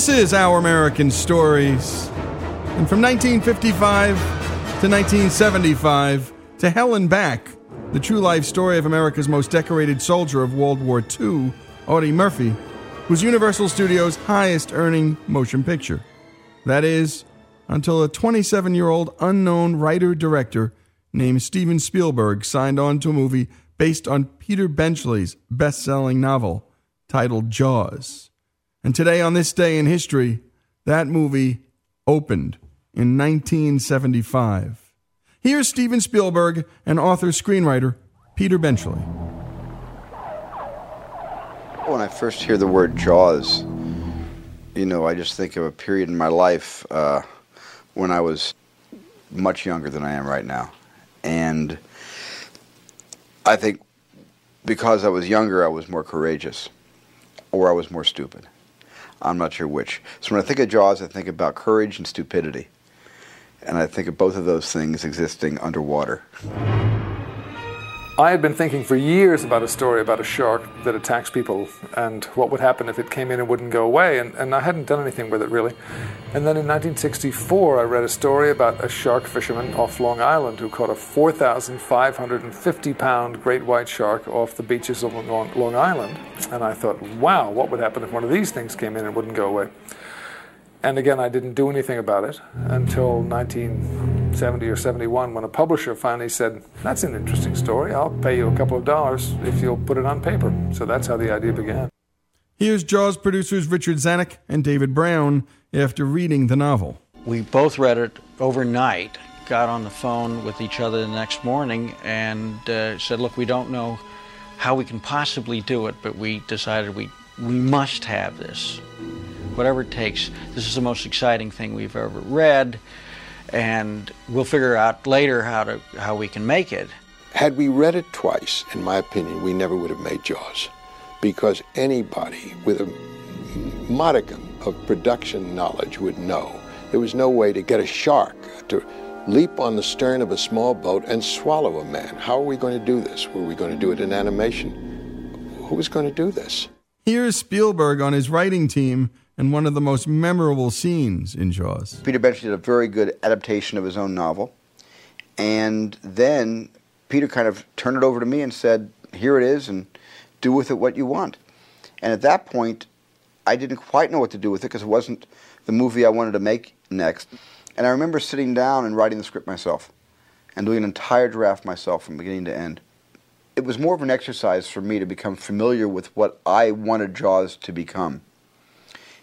This is Our American Stories. And from 1955 to 1975, to Hell and Back, the true life story of America's most decorated soldier of World War II, Audie Murphy, was Universal Studios' highest earning motion picture. That is, until a 27 year old unknown writer director named Steven Spielberg signed on to a movie based on Peter Benchley's best selling novel titled Jaws. And today, on this day in history, that movie opened in 1975. Here's Steven Spielberg and author screenwriter Peter Benchley. When I first hear the word Jaws, you know, I just think of a period in my life uh, when I was much younger than I am right now. And I think because I was younger, I was more courageous, or I was more stupid. I'm not sure which. So when I think of Jaws, I think about courage and stupidity. And I think of both of those things existing underwater. I had been thinking for years about a story about a shark that attacks people and what would happen if it came in and wouldn't go away, and, and I hadn't done anything with it really. And then in 1964, I read a story about a shark fisherman off Long Island who caught a 4,550 pound great white shark off the beaches of Long, Long Island. And I thought, wow, what would happen if one of these things came in and wouldn't go away? And again, I didn't do anything about it until 1970 or 71 when a publisher finally said, That's an interesting story. I'll pay you a couple of dollars if you'll put it on paper. So that's how the idea began. Here's Jaws producers Richard Zanuck and David Brown after reading the novel. We both read it overnight, got on the phone with each other the next morning, and uh, said, Look, we don't know how we can possibly do it, but we decided we, we must have this whatever it takes. This is the most exciting thing we've ever read, and we'll figure out later how to how we can make it. Had we read it twice, in my opinion, we never would have made Jaws, because anybody with a modicum of production knowledge would know there was no way to get a shark to leap on the stern of a small boat and swallow a man. How are we going to do this? Were we going to do it in animation? Who was going to do this? Here's Spielberg on his writing team and one of the most memorable scenes in Jaws. Peter Benchley did a very good adaptation of his own novel. And then Peter kind of turned it over to me and said, Here it is, and do with it what you want. And at that point, I didn't quite know what to do with it because it wasn't the movie I wanted to make next. And I remember sitting down and writing the script myself and doing an entire draft myself from beginning to end. It was more of an exercise for me to become familiar with what I wanted Jaws to become.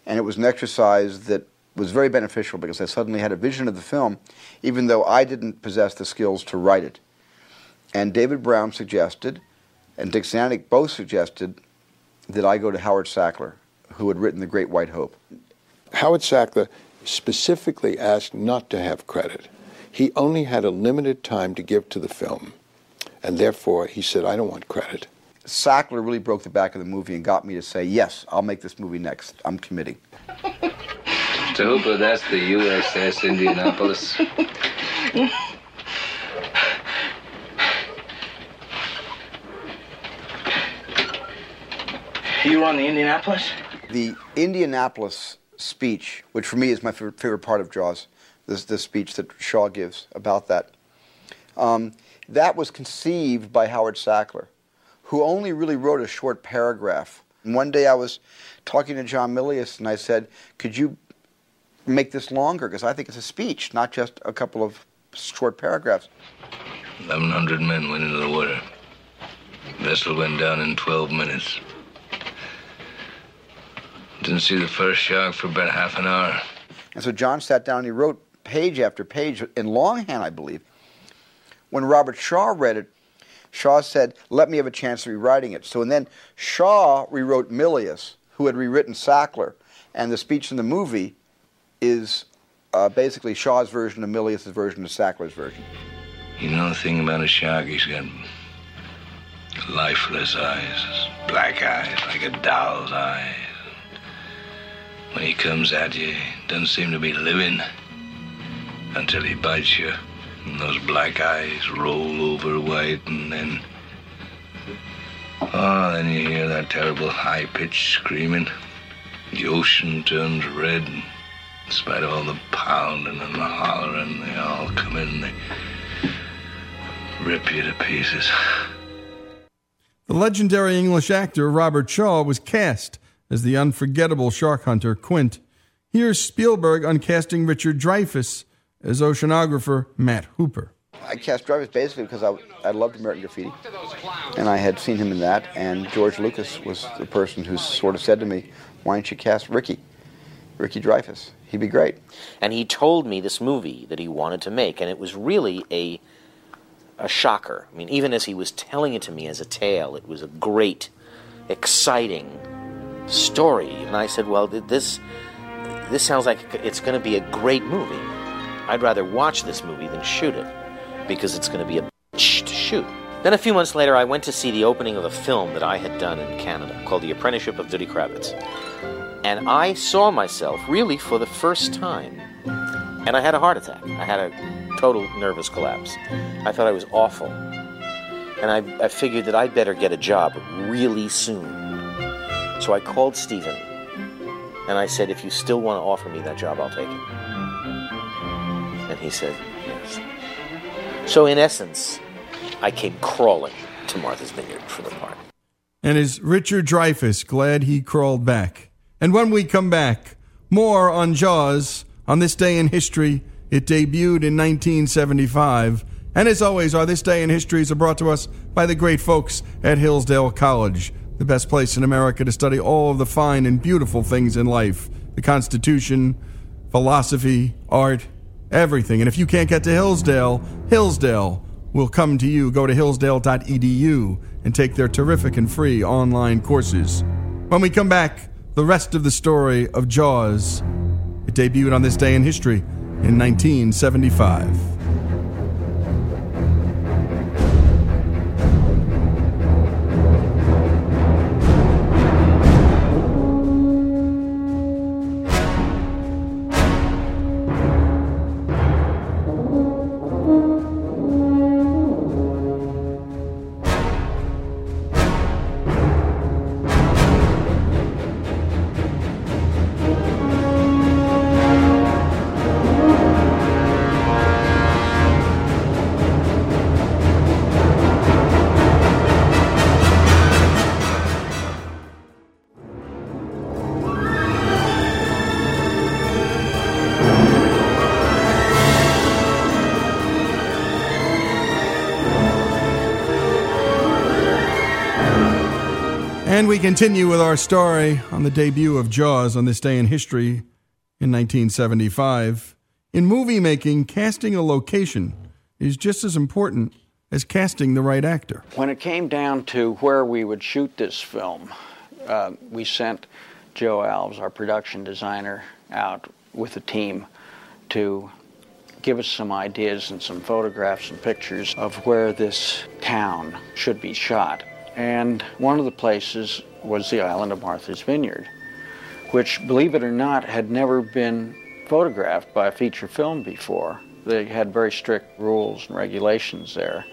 And it was an exercise that was very beneficial because I suddenly had a vision of the film, even though I didn't possess the skills to write it. And David Brown suggested, and Dick Zanuck both suggested, that I go to Howard Sackler, who had written The Great White Hope. Howard Sackler specifically asked not to have credit. He only had a limited time to give to the film, and therefore he said, I don't want credit. Sackler really broke the back of the movie and got me to say, yes, I'll make this movie next. I'm committing. To Hooper, that's the USS Indianapolis. You on the Indianapolis? The Indianapolis speech, which for me is my favorite part of Jaws, this, this speech that Shaw gives about that, um, that was conceived by Howard Sackler, who only really wrote a short paragraph. And one day I was talking to John Milius and I said, Could you make this longer? Because I think it's a speech, not just a couple of short paragraphs. 1,100 men went into the water. Vessel went down in 12 minutes. Didn't see the first shark for about half an hour. And so John sat down and he wrote page after page in longhand, I believe. When Robert Shaw read it, Shaw said, Let me have a chance of rewriting it. So and then Shaw rewrote Milius, who had rewritten Sackler, and the speech in the movie is uh, basically Shaw's version of Milius' version of Sackler's version. You know the thing about a shark? He's got lifeless eyes, black eyes, like a doll's eyes. When he comes at you, he doesn't seem to be living until he bites you. And those black eyes roll over white, and then. Oh, then you hear that terrible high pitched screaming. The ocean turns red. And in spite of all the pounding and the hollering, they all come in and they rip you to pieces. The legendary English actor Robert Shaw was cast as the unforgettable shark hunter Quint. Here's Spielberg on casting Richard Dreyfuss as oceanographer Matt Hooper. I cast Dreyfuss basically because I, I loved American Graffiti, and I had seen him in that. And George Lucas was the person who sort of said to me, "Why don't you cast Ricky, Ricky Dreyfuss? He'd be great." And he told me this movie that he wanted to make, and it was really a a shocker. I mean, even as he was telling it to me as a tale, it was a great, exciting story. And I said, "Well, this this sounds like it's going to be a great movie. I'd rather watch this movie than shoot it because it's going to be a bitch to shoot." Then a few months later, I went to see the opening of a film that I had done in Canada called The Apprenticeship of Duddy Kravitz. And I saw myself really for the first time. And I had a heart attack. I had a total nervous collapse. I thought I was awful. And I, I figured that I'd better get a job really soon. So I called Steven and I said, if you still want to offer me that job, I'll take it. And he said, yes. So in essence, I came crawling to Martha's Vineyard for the part. And is Richard Dreyfuss glad he crawled back? And when we come back, more on Jaws on this day in history. It debuted in 1975. And as always, our This Day in Histories are brought to us by the great folks at Hillsdale College, the best place in America to study all of the fine and beautiful things in life the Constitution, philosophy, art, everything. And if you can't get to Hillsdale, Hillsdale will come to you. Go to hillsdale.edu and take their terrific and free online courses. When we come back, the rest of the story of Jaws. It debuted on this day in history in 1975. And we continue with our story on the debut of Jaws on this day in history in 1975. In movie making, casting a location is just as important as casting the right actor. When it came down to where we would shoot this film, uh, we sent Joe Alves, our production designer, out with a team to give us some ideas and some photographs and pictures of where this town should be shot. And one of the places was the island of Martha's Vineyard, which, believe it or not, had never been photographed by a feature film before. They had very strict rules and regulations there.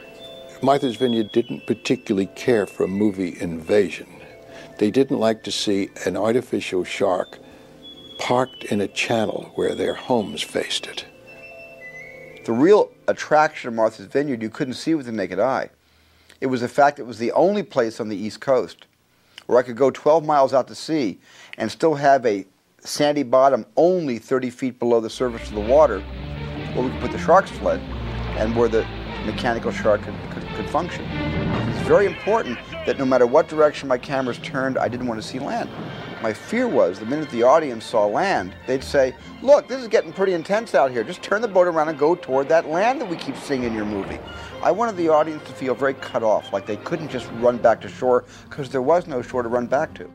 Martha's Vineyard didn't particularly care for a movie invasion. They didn't like to see an artificial shark parked in a channel where their homes faced it. The real attraction of Martha's Vineyard you couldn't see with the naked eye. It was the fact it was the only place on the East Coast where I could go 12 miles out to sea and still have a sandy bottom only 30 feet below the surface of the water where we could put the sharks fled and where the mechanical shark could, could, could function. It's very important that no matter what direction my cameras turned, I didn't want to see land. My fear was the minute the audience saw land, they'd say, Look, this is getting pretty intense out here. Just turn the boat around and go toward that land that we keep seeing in your movie. I wanted the audience to feel very cut off, like they couldn't just run back to shore because there was no shore to run back to.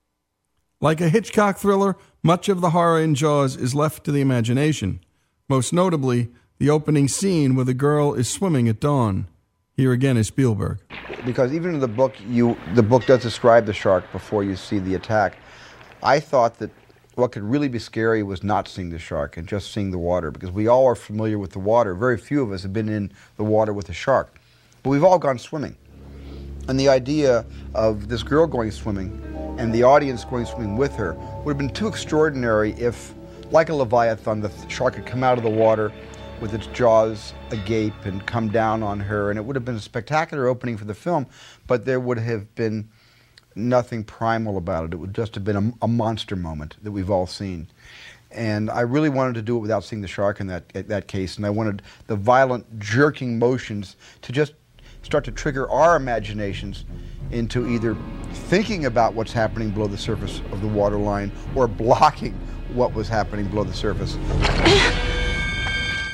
Like a Hitchcock thriller, much of the horror in Jaws is left to the imagination. Most notably, the opening scene where the girl is swimming at dawn. Here again is Spielberg. Because even in the book, you the book does describe the shark before you see the attack. I thought that what could really be scary was not seeing the shark and just seeing the water because we all are familiar with the water. Very few of us have been in the water with a shark, but we've all gone swimming. And the idea of this girl going swimming and the audience going swimming with her would have been too extraordinary if, like a leviathan, the shark had come out of the water with its jaws agape and come down on her, and it would have been a spectacular opening for the film, but there would have been nothing primal about it. It would just have been a, a, monster moment that we've all seen. And I really wanted to do it without seeing the shark in that, that case. And I wanted the violent jerking motions to just start to trigger our imaginations into either thinking about what's happening below the surface of the waterline or blocking what was happening below the surface.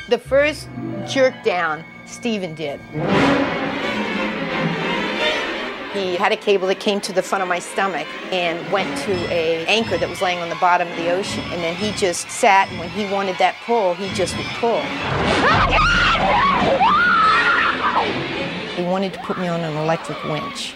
the first jerk down, Steven did. He had a cable that came to the front of my stomach and went to a anchor that was laying on the bottom of the ocean. And then he just sat, and when he wanted that pull, he just would pull. He wanted to put me on an electric winch.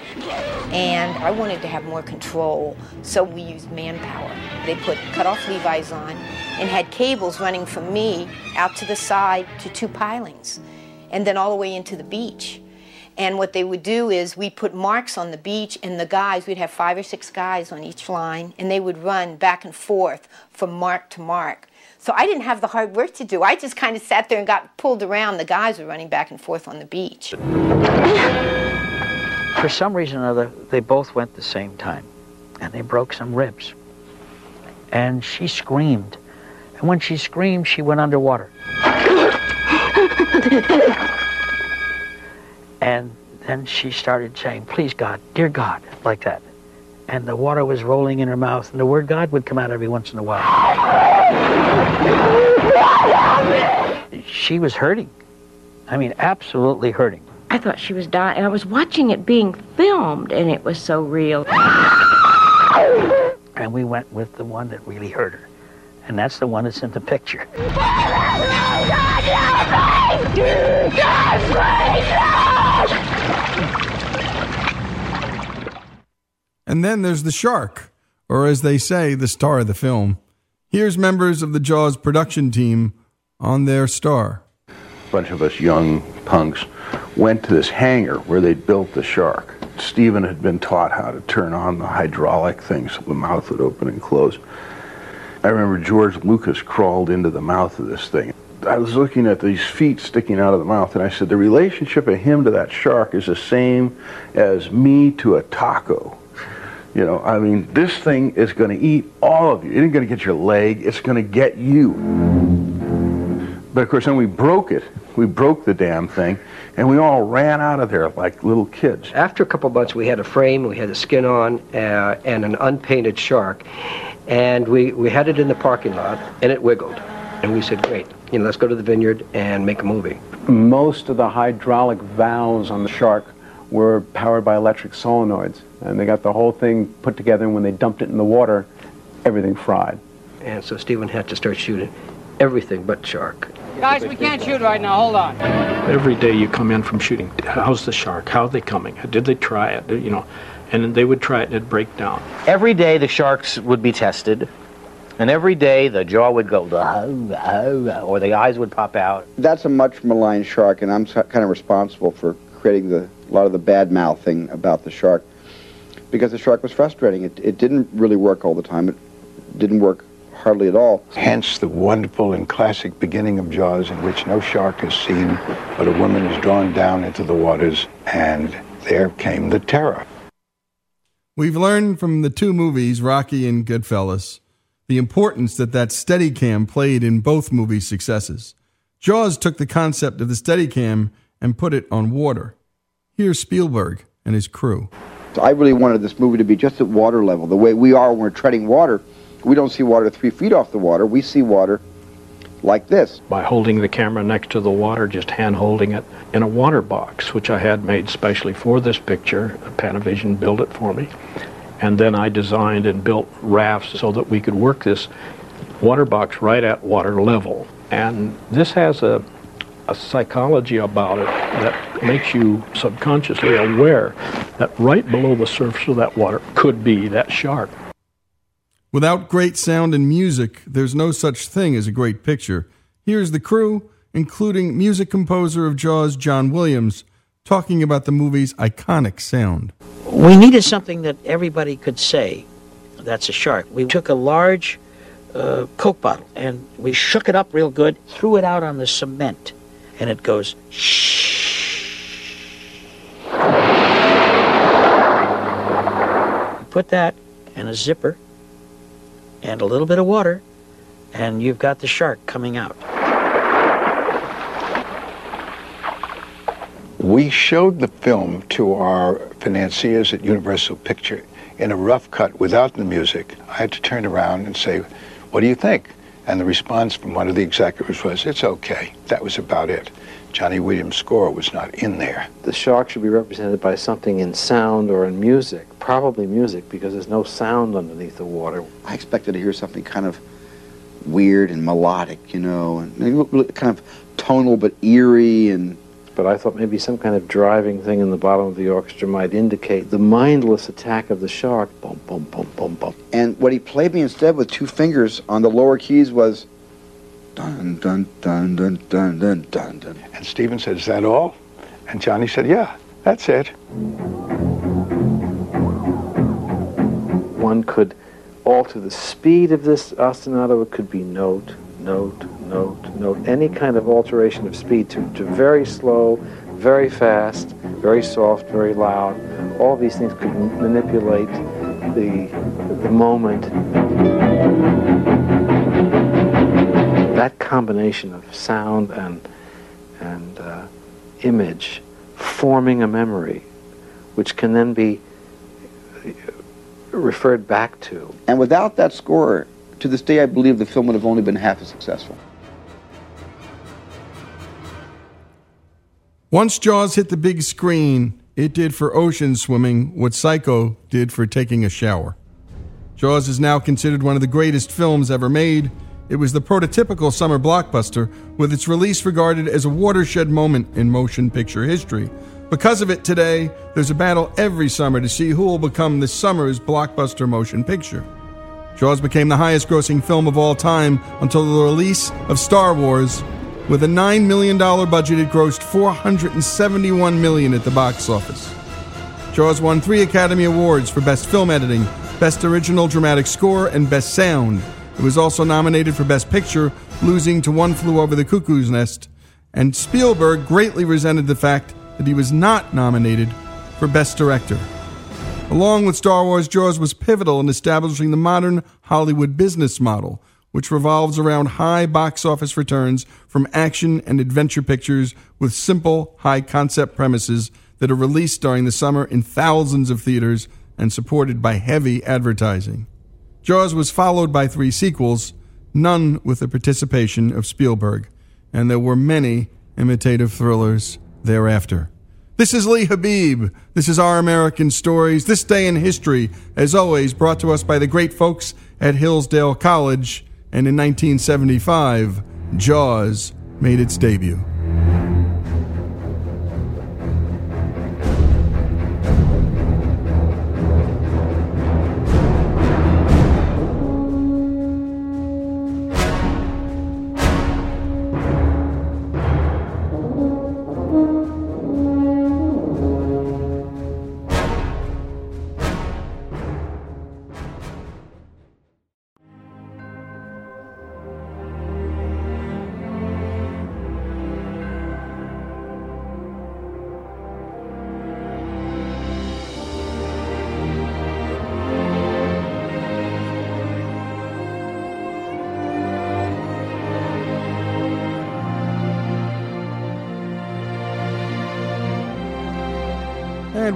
And I wanted to have more control, so we used manpower. They put cut-off Levi's on and had cables running from me out to the side to two pilings, and then all the way into the beach. And what they would do is we'd put marks on the beach, and the guys, we'd have five or six guys on each line, and they would run back and forth from mark to mark. So I didn't have the hard work to do. I just kind of sat there and got pulled around. The guys were running back and forth on the beach. For some reason or other, they both went the same time, and they broke some ribs. And she screamed. And when she screamed, she went underwater. And then she started saying, Please God, dear God, like that. And the water was rolling in her mouth, and the word God would come out every once in a while. She was hurting. I mean, absolutely hurting. I thought she was dying. I was watching it being filmed, and it was so real. And we went with the one that really hurt her. And that's the one that's in the picture. And then there's the shark, or as they say, the star of the film. Here's members of the Jaws production team on their star. A bunch of us young punks went to this hangar where they'd built the shark. Steven had been taught how to turn on the hydraulic things so the mouth would open and close. I remember George Lucas crawled into the mouth of this thing. I was looking at these feet sticking out of the mouth, and I said, the relationship of him to that shark is the same as me to a taco. You know, I mean, this thing is going to eat all of you. It ain't going to get your leg, it's going to get you. But of course, then we broke it. We broke the damn thing, and we all ran out of there like little kids. After a couple months, we had a frame, we had the skin on, uh, and an unpainted shark. And we, we had it in the parking lot, and it wiggled. And we said, great, you know, let's go to the vineyard and make a movie. Most of the hydraulic valves on the shark were powered by electric solenoids. And they got the whole thing put together, and when they dumped it in the water, everything fried. And so Steven had to start shooting everything but shark. Guys, we can't shoot right now. Hold on. Every day you come in from shooting. How's the shark? How are they coming? Did they try it? Uh, you know, and they would try it and it'd break down. Every day the sharks would be tested, and every day the jaw would go, or the eyes would pop out. That's a much maligned shark, and I'm kind of responsible for creating the, a lot of the bad mouthing about the shark because the shark was frustrating. It, it didn't really work all the time. It didn't work hardly at all. Hence the wonderful and classic beginning of Jaws in which no shark is seen, but a woman is drawn down into the waters, and there came the terror. We've learned from the two movies, Rocky and Goodfellas, the importance that that Steadicam played in both movies' successes. Jaws took the concept of the Steadicam and put it on water. Here's Spielberg and his crew. I really wanted this movie to be just at water level, the way we are when we're treading water. We don't see water three feet off the water. We see water like this. By holding the camera next to the water, just hand holding it in a water box, which I had made specially for this picture. Panavision built it for me. And then I designed and built rafts so that we could work this water box right at water level. And this has a, a psychology about it that makes you subconsciously aware that right below the surface of that water could be that shark. Without great sound and music, there's no such thing as a great picture. Here's the crew, including music composer of Jaws, John Williams, talking about the movie's iconic sound. We needed something that everybody could say, that's a shark. We took a large uh, Coke bottle and we shook it up real good, threw it out on the cement, and it goes shh. Put that in a zipper and a little bit of water, and you've got the shark coming out. We showed the film to our financiers at Universal Picture in a rough cut without the music. I had to turn around and say, What do you think? And the response from one of the executives was, It's okay. That was about it. Johnny Williams' score was not in there. The shark should be represented by something in sound or in music, probably music, because there's no sound underneath the water. I expected to hear something kind of weird and melodic, you know, and kind of tonal but eerie and but I thought maybe some kind of driving thing in the bottom of the orchestra might indicate the mindless attack of the shark. Boom, boom, boom, boom, boom. And what he played me instead with two fingers on the lower keys was dun, dun, dun, dun, dun, dun, dun, dun. And Steven said, Is that all? And Johnny said, Yeah, that's it. One could alter the speed of this ostinato, it could be note, note, note, note. Any kind of alteration of speed to, to very slow, very fast, very soft, very loud. All these things could manipulate the, the moment. That combination of sound and, and uh, image forming a memory, which can then be referred back to. And without that score, to this day, I believe the film would have only been half as successful. Once Jaws hit the big screen, it did for ocean swimming what Psycho did for taking a shower. Jaws is now considered one of the greatest films ever made. It was the prototypical summer blockbuster, with its release regarded as a watershed moment in motion picture history. Because of it, today, there's a battle every summer to see who will become this summer's blockbuster motion picture. Jaws became the highest grossing film of all time until the release of Star Wars with a $9 million budget, it grossed 471 million at the box office. Jaws won three Academy Awards for Best Film Editing, Best Original Dramatic Score, and Best Sound. It was also nominated for Best Picture, losing to One Flew Over the Cuckoo's Nest. And Spielberg greatly resented the fact that he was not nominated for Best Director. Along with Star Wars, Jaws was pivotal in establishing the modern Hollywood business model which revolves around high box office returns from action and adventure pictures with simple, high concept premises that are released during the summer in thousands of theaters and supported by heavy advertising. Jaws was followed by three sequels, none with the participation of Spielberg, and there were many imitative thrillers thereafter. This is Lee Habeeb. This is Our American Stories, This Day in History, as always, brought to us by the great folks at Hillsdale College and in 1975, Jaws made its debut.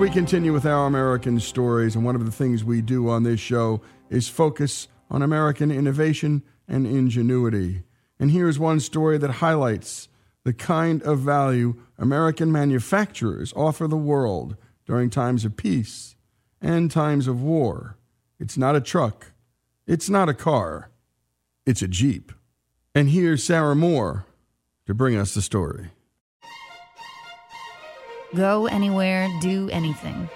We continue with our American stories. And one of the things we do on this show is focus on American innovation and ingenuity. And here's one story that highlights the kind of value American manufacturers offer the world during times of peace and times of war. It's not a truck, it's not a car, it's a Jeep. And here's Sarah Moore to bring us the story. Go anywhere, do anything.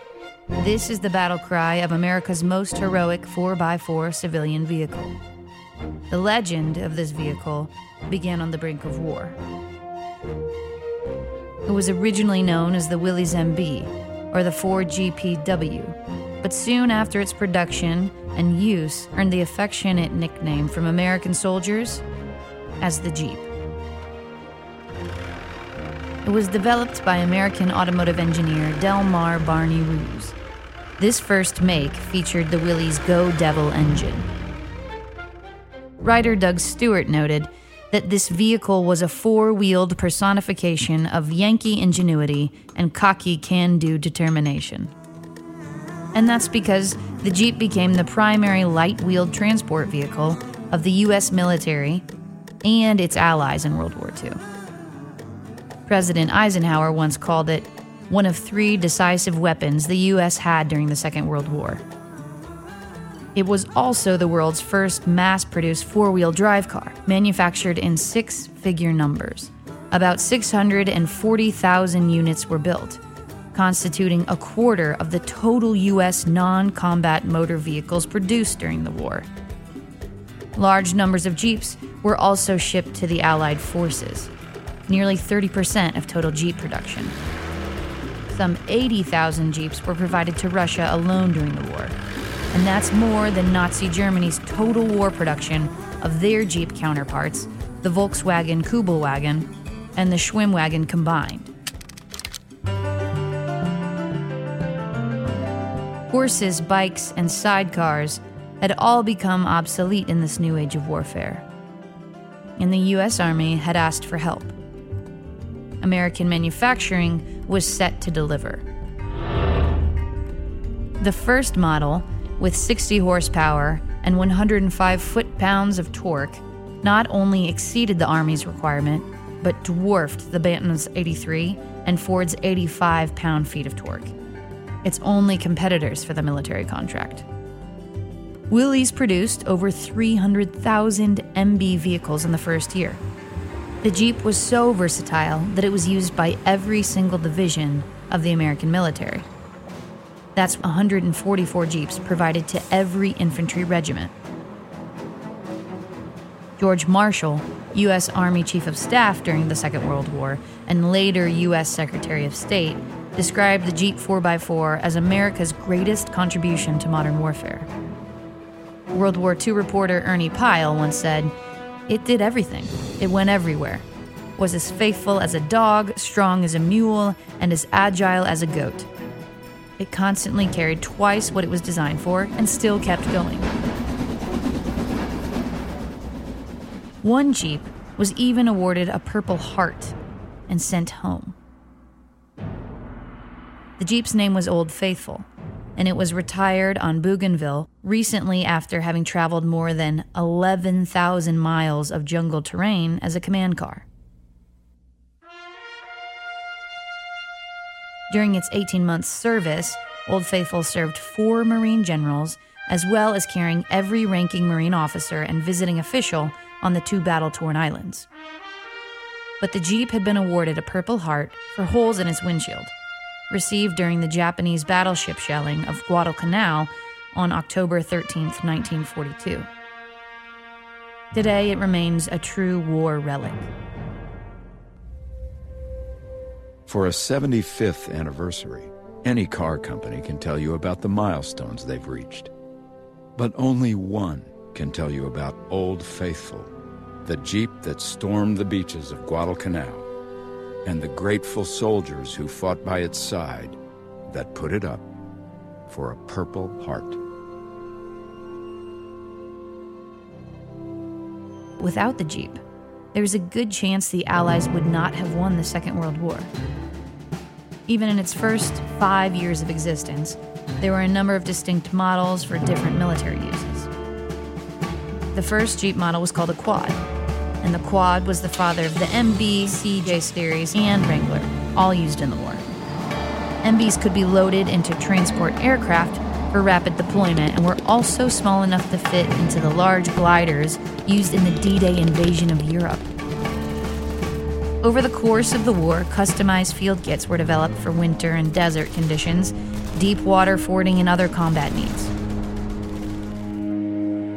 This is the battle cry of America's most heroic 4x4 civilian vehicle. The legend of this vehicle began on the brink of war. It was originally known as the Willys MB, or the 4GPW, but soon after its production and use earned the affectionate nickname from American soldiers as the Jeep. It was developed by American automotive engineer Delmar Barney Roos. This first make featured the Willys Go Devil engine. Writer Doug Stewart noted that this vehicle was a four wheeled personification of Yankee ingenuity and cocky can do determination. And that's because the Jeep became the primary light wheeled transport vehicle of the U.S. military and its allies in World War II. President Eisenhower once called it one of three decisive weapons the U.S. had during the Second World War. It was also the world's first mass produced four wheel drive car, manufactured in six figure numbers. About 640,000 units were built, constituting a quarter of the total U.S. non combat motor vehicles produced during the war. Large numbers of Jeeps were also shipped to the Allied forces, nearly 30% of total Jeep production. Some 80,000 Jeeps were provided to Russia alone during the war, and that's more than Nazi Germany's total war production of their Jeep counterparts, the Volkswagen Kubelwagen and the Schwimmwagen combined. Horses, bikes, and sidecars had all become obsolete in this new age of warfare. And the US Army had asked for help. American manufacturing was set to deliver. The first model, with 60 horsepower and 105 foot pounds of torque, not only exceeded the Army's requirement, but dwarfed the Bantam's 83 and Ford's 85 pound feet of torque. Its only competitors for the military contract. Willys produced over 300,000 MB vehicles in the first year. The Jeep was so versatile that it was used by every single division of the American military. That's 144 Jeeps provided to every infantry regiment. George Marshall, U.S. Army Chief of Staff during the Second World War and later U.S. Secretary of State, described the Jeep 4x4 as America's greatest contribution to modern warfare. World War II reporter Ernie Pyle once said, It did everything. It went everywhere. Was as faithful as a dog, strong as a mule, and as agile as a goat. It constantly carried twice what it was designed for and still kept going. One Jeep was even awarded a Purple Heart and sent home. The Jeep's name was Old Faithful, and it was retired on Bougainville recently after having traveled more than 11,000 miles of jungle terrain as a command car. During its 18 month service, Old Faithful served four Marine generals, as well as carrying every ranking Marine officer and visiting official on the two battle torn islands. But the Jeep had been awarded a Purple Heart for holes in its windshield, received during the Japanese battleship shelling of Guadalcanal on October 13, 1942. Today, it remains a true war relic. For a 75th anniversary, any car company can tell you about the milestones they've reached. But only one can tell you about Old Faithful, the Jeep that stormed the beaches of Guadalcanal, and the grateful soldiers who fought by its side that put it up for a Purple Heart. Without the Jeep, there's a good chance the Allies would not have won the Second World War. Even in its first five years of existence, there were a number of distinct models for different military uses. The first Jeep model was called a Quad, and the Quad was the father of the MB, CJ series, and Wrangler, all used in the war. MBs could be loaded into transport aircraft for rapid deployment and were also small enough to fit into the large gliders used in the D Day invasion of Europe. Over the course of the war, customized field kits were developed for winter and desert conditions, deep water fording, and other combat needs.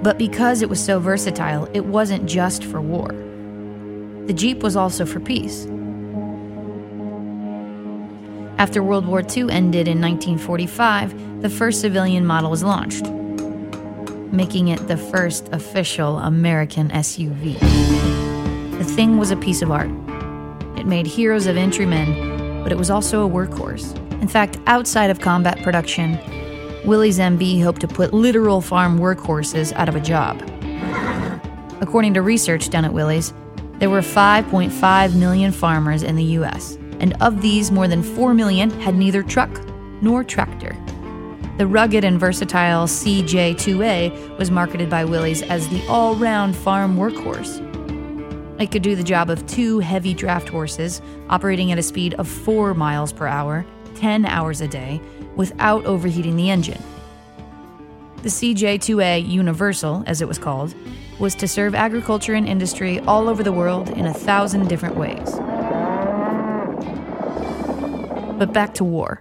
But because it was so versatile, it wasn't just for war. The Jeep was also for peace. After World War II ended in 1945, the first civilian model was launched, making it the first official American SUV. The thing was a piece of art. It made heroes of entrymen, but it was also a workhorse. In fact, outside of combat production, Willys MB hoped to put literal farm workhorses out of a job. According to research done at Willys, there were 5.5 million farmers in the US and of these, more than 4 million had neither truck nor tractor. The rugged and versatile CJ2A was marketed by Willys as the all round farm workhorse. It could do the job of two heavy draft horses, operating at a speed of 4 miles per hour, 10 hours a day, without overheating the engine. The CJ2A Universal, as it was called, was to serve agriculture and industry all over the world in a thousand different ways. But back to war.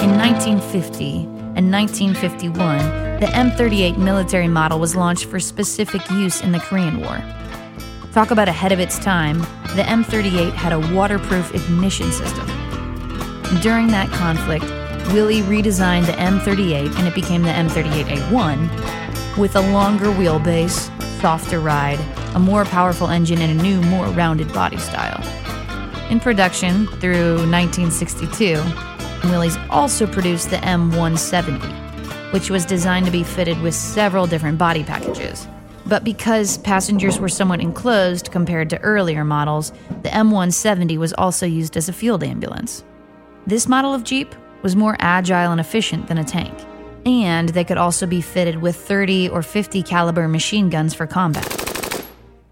In 1950 and 1951, the M38 military model was launched for specific use in the Korean War. Talk about ahead of its time, the M38 had a waterproof ignition system. During that conflict, Willys redesigned the M38 and it became the M38A1 with a longer wheelbase, softer ride, a more powerful engine, and a new, more rounded body style. In production through 1962, Willys also produced the M170, which was designed to be fitted with several different body packages. But because passengers were somewhat enclosed compared to earlier models, the M170 was also used as a field ambulance. This model of Jeep was more agile and efficient than a tank, and they could also be fitted with 30 or 50 caliber machine guns for combat.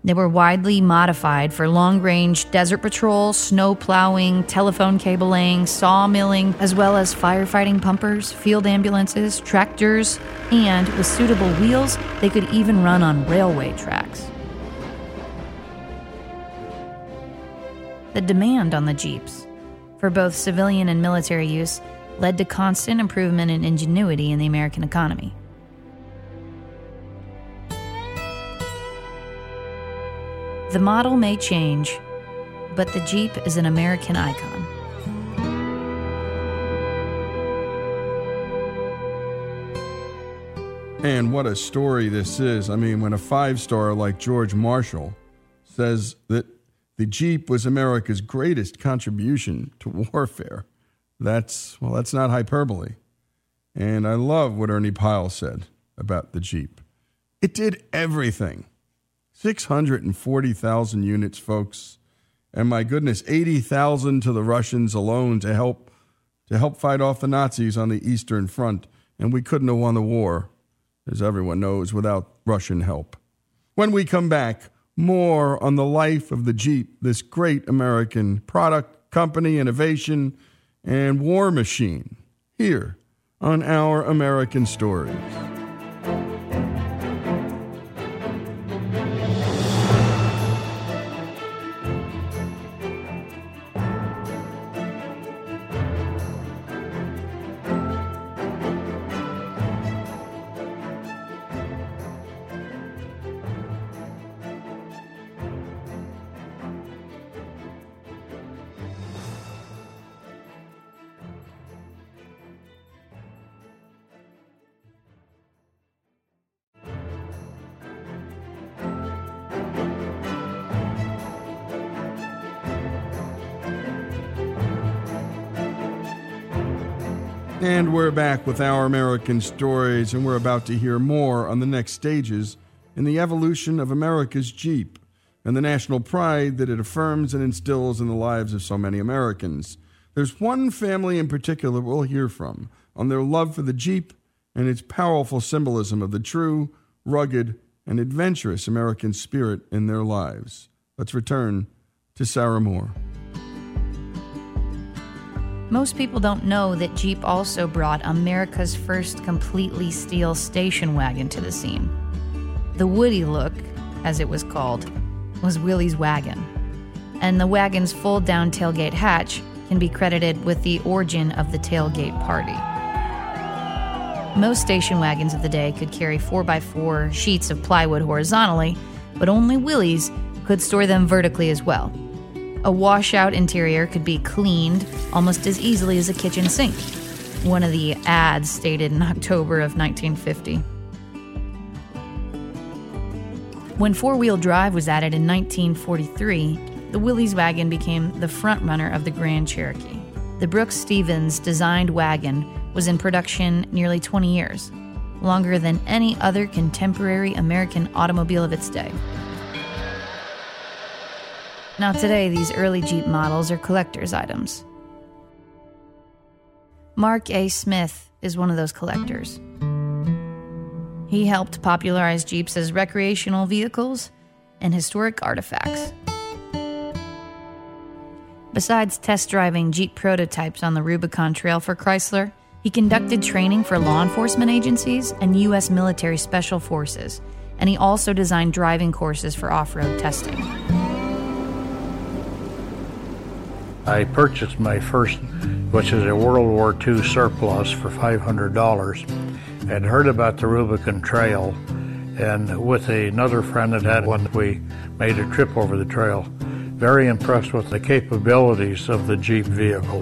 They were widely modified for long range desert patrol, snow plowing, telephone cabling, sawmilling, as well as firefighting pumpers, field ambulances, tractors, and with suitable wheels, they could even run on railway tracks. The demand on the Jeeps, for both civilian and military use, led to constant improvement in ingenuity in the American economy. The model may change, but the Jeep is an American icon. And what a story this is. I mean, when a five star like George Marshall says that the Jeep was America's greatest contribution to warfare, that's, well, that's not hyperbole. And I love what Ernie Pyle said about the Jeep. It did everything 640,000 units, folks. And my goodness, 80,000 to the Russians alone to help to help fight off the Nazis on the Eastern Front. And we couldn't have won the war, as everyone knows, without Russian help. When we come back, more on the life of the Jeep, this great American product, company, innovation, and war machine, here on Our American Stories. With our American stories, and we're about to hear more on the next stages in the evolution of America's Jeep and the national pride that it affirms and instills in the lives of so many Americans. There's one family in particular we'll hear from on their love for the Jeep and its powerful symbolism of the true, rugged, and adventurous American spirit in their lives. Let's return to Sarah Moore. Most people don't know that Jeep also brought America's first completely steel station wagon to the scene. The Woody look, as it was called, was Willys wagon. And the wagon's fold down tailgate hatch can be credited with the origin of the tailgate party. Most station wagons of the day could carry 4x4 sheets of plywood horizontally, but only Willys could store them vertically as well. A washout interior could be cleaned almost as easily as a kitchen sink, one of the ads stated in October of 1950. When four wheel drive was added in 1943, the Willys wagon became the frontrunner of the Grand Cherokee. The Brooks Stevens designed wagon was in production nearly 20 years, longer than any other contemporary American automobile of its day. Now, today, these early Jeep models are collector's items. Mark A. Smith is one of those collectors. He helped popularize Jeeps as recreational vehicles and historic artifacts. Besides test driving Jeep prototypes on the Rubicon Trail for Chrysler, he conducted training for law enforcement agencies and U.S. military special forces, and he also designed driving courses for off road testing. I purchased my first, which is a World War II surplus, for $500 and heard about the Rubicon Trail. And with another friend that had one, we made a trip over the trail. Very impressed with the capabilities of the Jeep vehicle.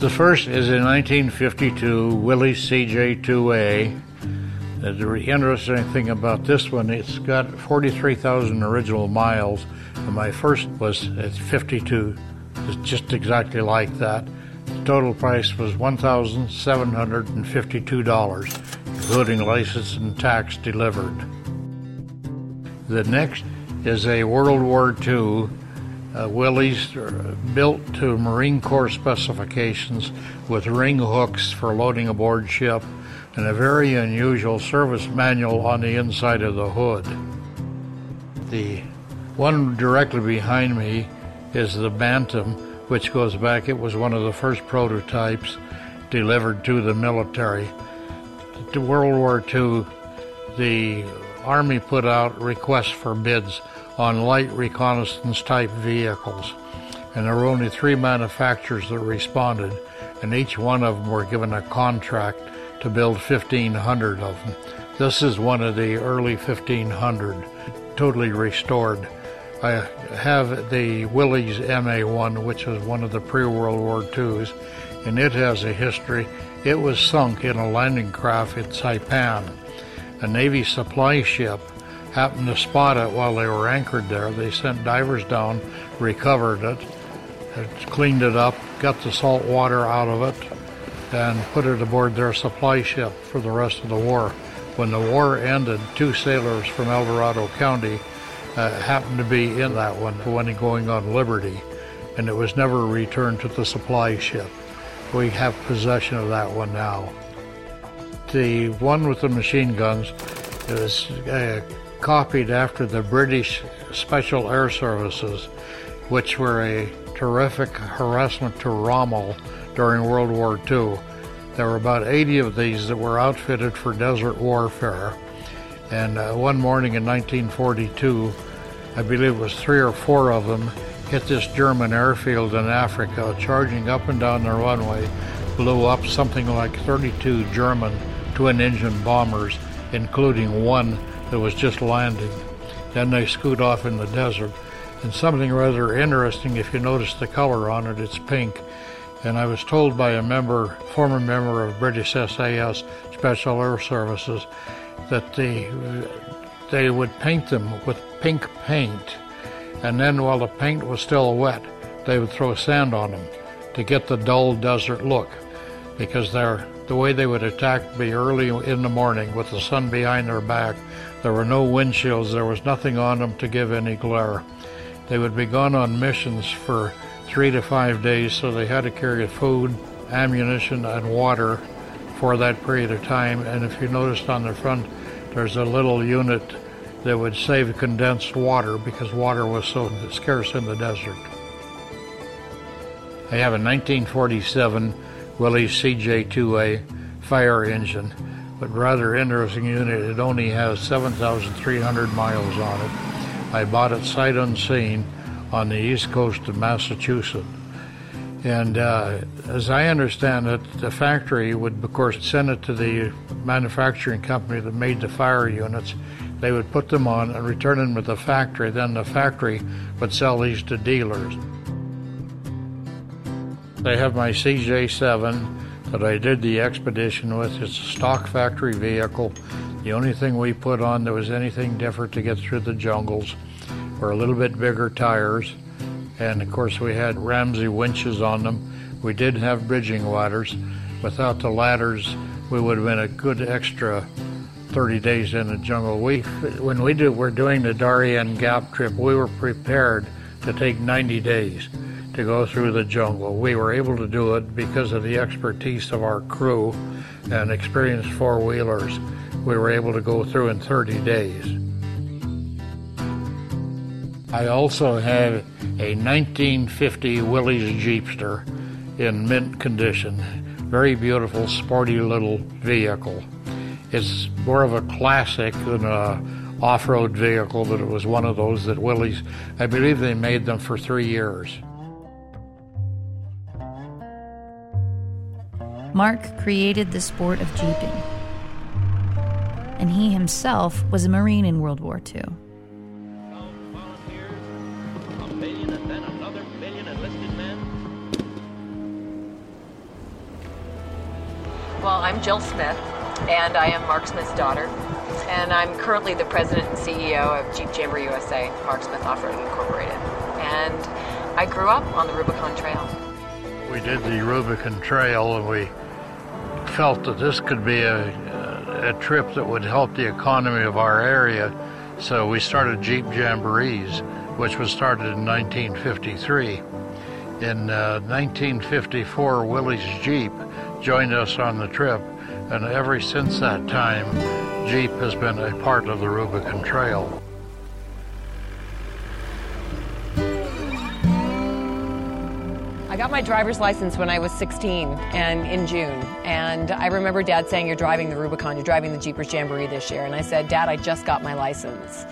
The first is a 1952 Willys CJ2A. The interesting thing about this one, it's got 43,000 original miles, and my first was at 52, it's just exactly like that. The total price was $1,752, including license and tax delivered. The next is a World War II uh, Willys uh, built to Marine Corps specifications with ring hooks for loading aboard ship and a very unusual service manual on the inside of the hood. The one directly behind me is the Bantam, which goes back, it was one of the first prototypes delivered to the military. To World War II, the Army put out requests for bids on light reconnaissance type vehicles. And there were only three manufacturers that responded, and each one of them were given a contract to build 1,500 of them. This is one of the early 1,500, totally restored. I have the Willys MA1, which was one of the pre World War IIs, and it has a history. It was sunk in a landing craft at Saipan. A Navy supply ship happened to spot it while they were anchored there. They sent divers down, recovered it, cleaned it up, got the salt water out of it, and put it aboard their supply ship for the rest of the war. When the war ended, two sailors from El Dorado County uh, happened to be in that one when going on liberty, and it was never returned to the supply ship. We have possession of that one now. The one with the machine guns is uh, copied after the British Special Air Services, which were a terrific harassment to Rommel during World War II. There were about 80 of these that were outfitted for desert warfare. And uh, one morning in 1942, I believe it was three or four of them, hit this German airfield in Africa, charging up and down the runway, blew up something like 32 German twin engine bombers, including one that was just landing. Then they scoot off in the desert. And something rather interesting, if you notice the color on it, it's pink. And I was told by a member, former member of British SAS Special Air Services, that they, they would paint them with pink paint. And then while the paint was still wet, they would throw sand on them to get the dull desert look. Because they're, the way they would attack would be early in the morning with the sun behind their back there were no windshields, there was nothing on them to give any glare. They would be gone on missions for three to five days, so they had to carry food, ammunition, and water for that period of time. And if you noticed on the front, there's a little unit that would save condensed water because water was so scarce in the desert. I have a 1947 Willys CJ2A fire engine but rather interesting unit. It only has 7,300 miles on it. I bought it sight unseen on the east coast of Massachusetts. And uh, as I understand it, the factory would, of course, send it to the manufacturing company that made the fire units. They would put them on and return them to the factory. Then the factory would sell these to dealers. I have my CJ7 that I did the expedition with. It's a stock factory vehicle. The only thing we put on that was anything different to get through the jungles were a little bit bigger tires. And of course, we had Ramsey winches on them. We did have bridging ladders. Without the ladders, we would have been a good extra 30 days in the jungle. We, when we do, were doing the Darien Gap trip, we were prepared to take 90 days to go through the jungle. We were able to do it because of the expertise of our crew and experienced four wheelers. We were able to go through in 30 days. I also have a 1950 Willys Jeepster in mint condition. Very beautiful, sporty little vehicle. It's more of a classic than a off-road vehicle, but it was one of those that Willys, I believe they made them for three years. Mark created the sport of jeeping. And he himself was a Marine in World War II. Well, I'm Jill Smith, and I am Mark Smith's daughter. And I'm currently the president and CEO of Jeep Jamboree USA, Mark Smith Off-Road Incorporated. And I grew up on the Rubicon Trail. We did the Rubicon Trail, and we felt that this could be a, a trip that would help the economy of our area. So we started Jeep Jamborees, which was started in 1953. In uh, 1954, Willys Jeep joined us on the trip, and ever since that time, Jeep has been a part of the Rubicon Trail. I got my driver's license when I was 16 and in June. And I remember dad saying, You're driving the Rubicon, you're driving the Jeepers Jamboree this year. And I said, Dad, I just got my license.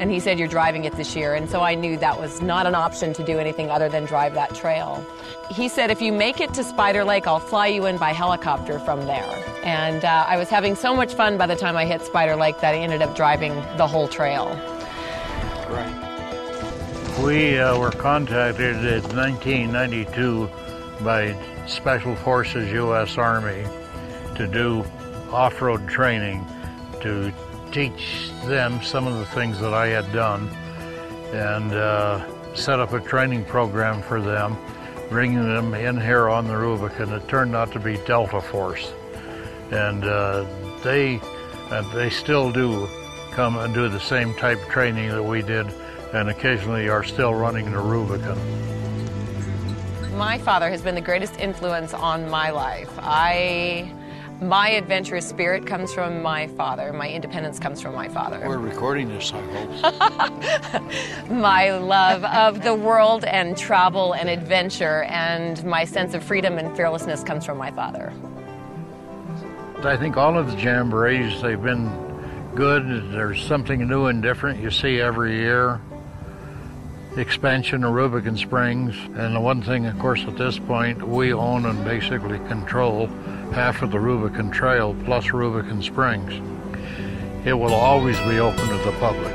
And he said, You're driving it this year. And so I knew that was not an option to do anything other than drive that trail. He said, If you make it to Spider Lake, I'll fly you in by helicopter from there. And uh, I was having so much fun by the time I hit Spider Lake that I ended up driving the whole trail. Right. We uh, were contacted in 1992 by Special Forces U.S. Army to do off-road training to teach them some of the things that I had done and uh, set up a training program for them, bringing them in here on the Rubicon. It turned out to be Delta Force, and uh, they uh, they still do come and do the same type of training that we did and occasionally are still running the Rubicon. My father has been the greatest influence on my life. I my adventurous spirit comes from my father. My independence comes from my father. We're recording this, I hope. my love of the world and travel and adventure and my sense of freedom and fearlessness comes from my father. I think all of the jamborees, they've been good. There's something new and different you see every year expansion of Rubicon Springs. And the one thing, of course, at this point, we own and basically control half of the Rubicon Trail plus Rubicon Springs. It will always be open to the public.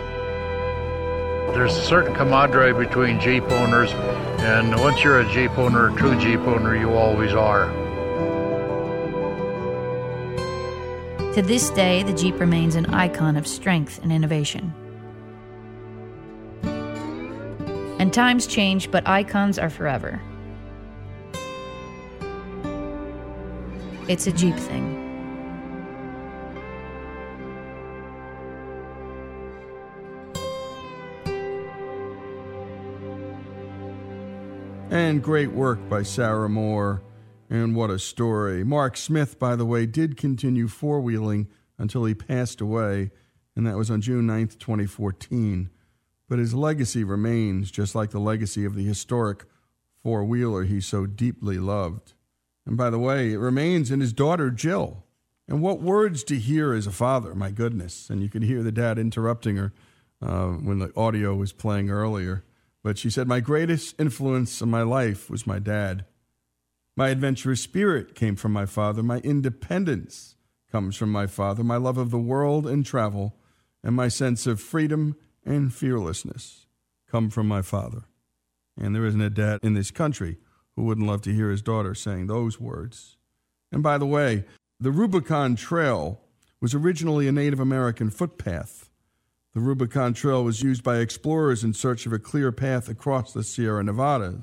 There's a certain camaraderie between Jeep owners, and once you're a Jeep owner, a true Jeep owner, you always are. To this day, the Jeep remains an icon of strength and innovation. And times change, but icons are forever. It's a Jeep thing. And great work by Sarah Moore. And what a story. Mark Smith, by the way, did continue four wheeling until he passed away, and that was on June 9th, 2014 but his legacy remains just like the legacy of the historic four wheeler he so deeply loved. And by the way, it remains in his daughter, Jill. And what words to hear as a father, my goodness. And you could hear the dad interrupting her uh, when the audio was playing earlier. But she said, My greatest influence in my life was my dad. My adventurous spirit came from my father. My independence comes from my father. My love of the world and travel, and my sense of freedom and fearlessness come from my father. And there isn't a dad in this country who wouldn't love to hear his daughter saying those words. And by the way, the Rubicon Trail was originally a Native American footpath. The Rubicon Trail was used by explorers in search of a clear path across the Sierra Nevada.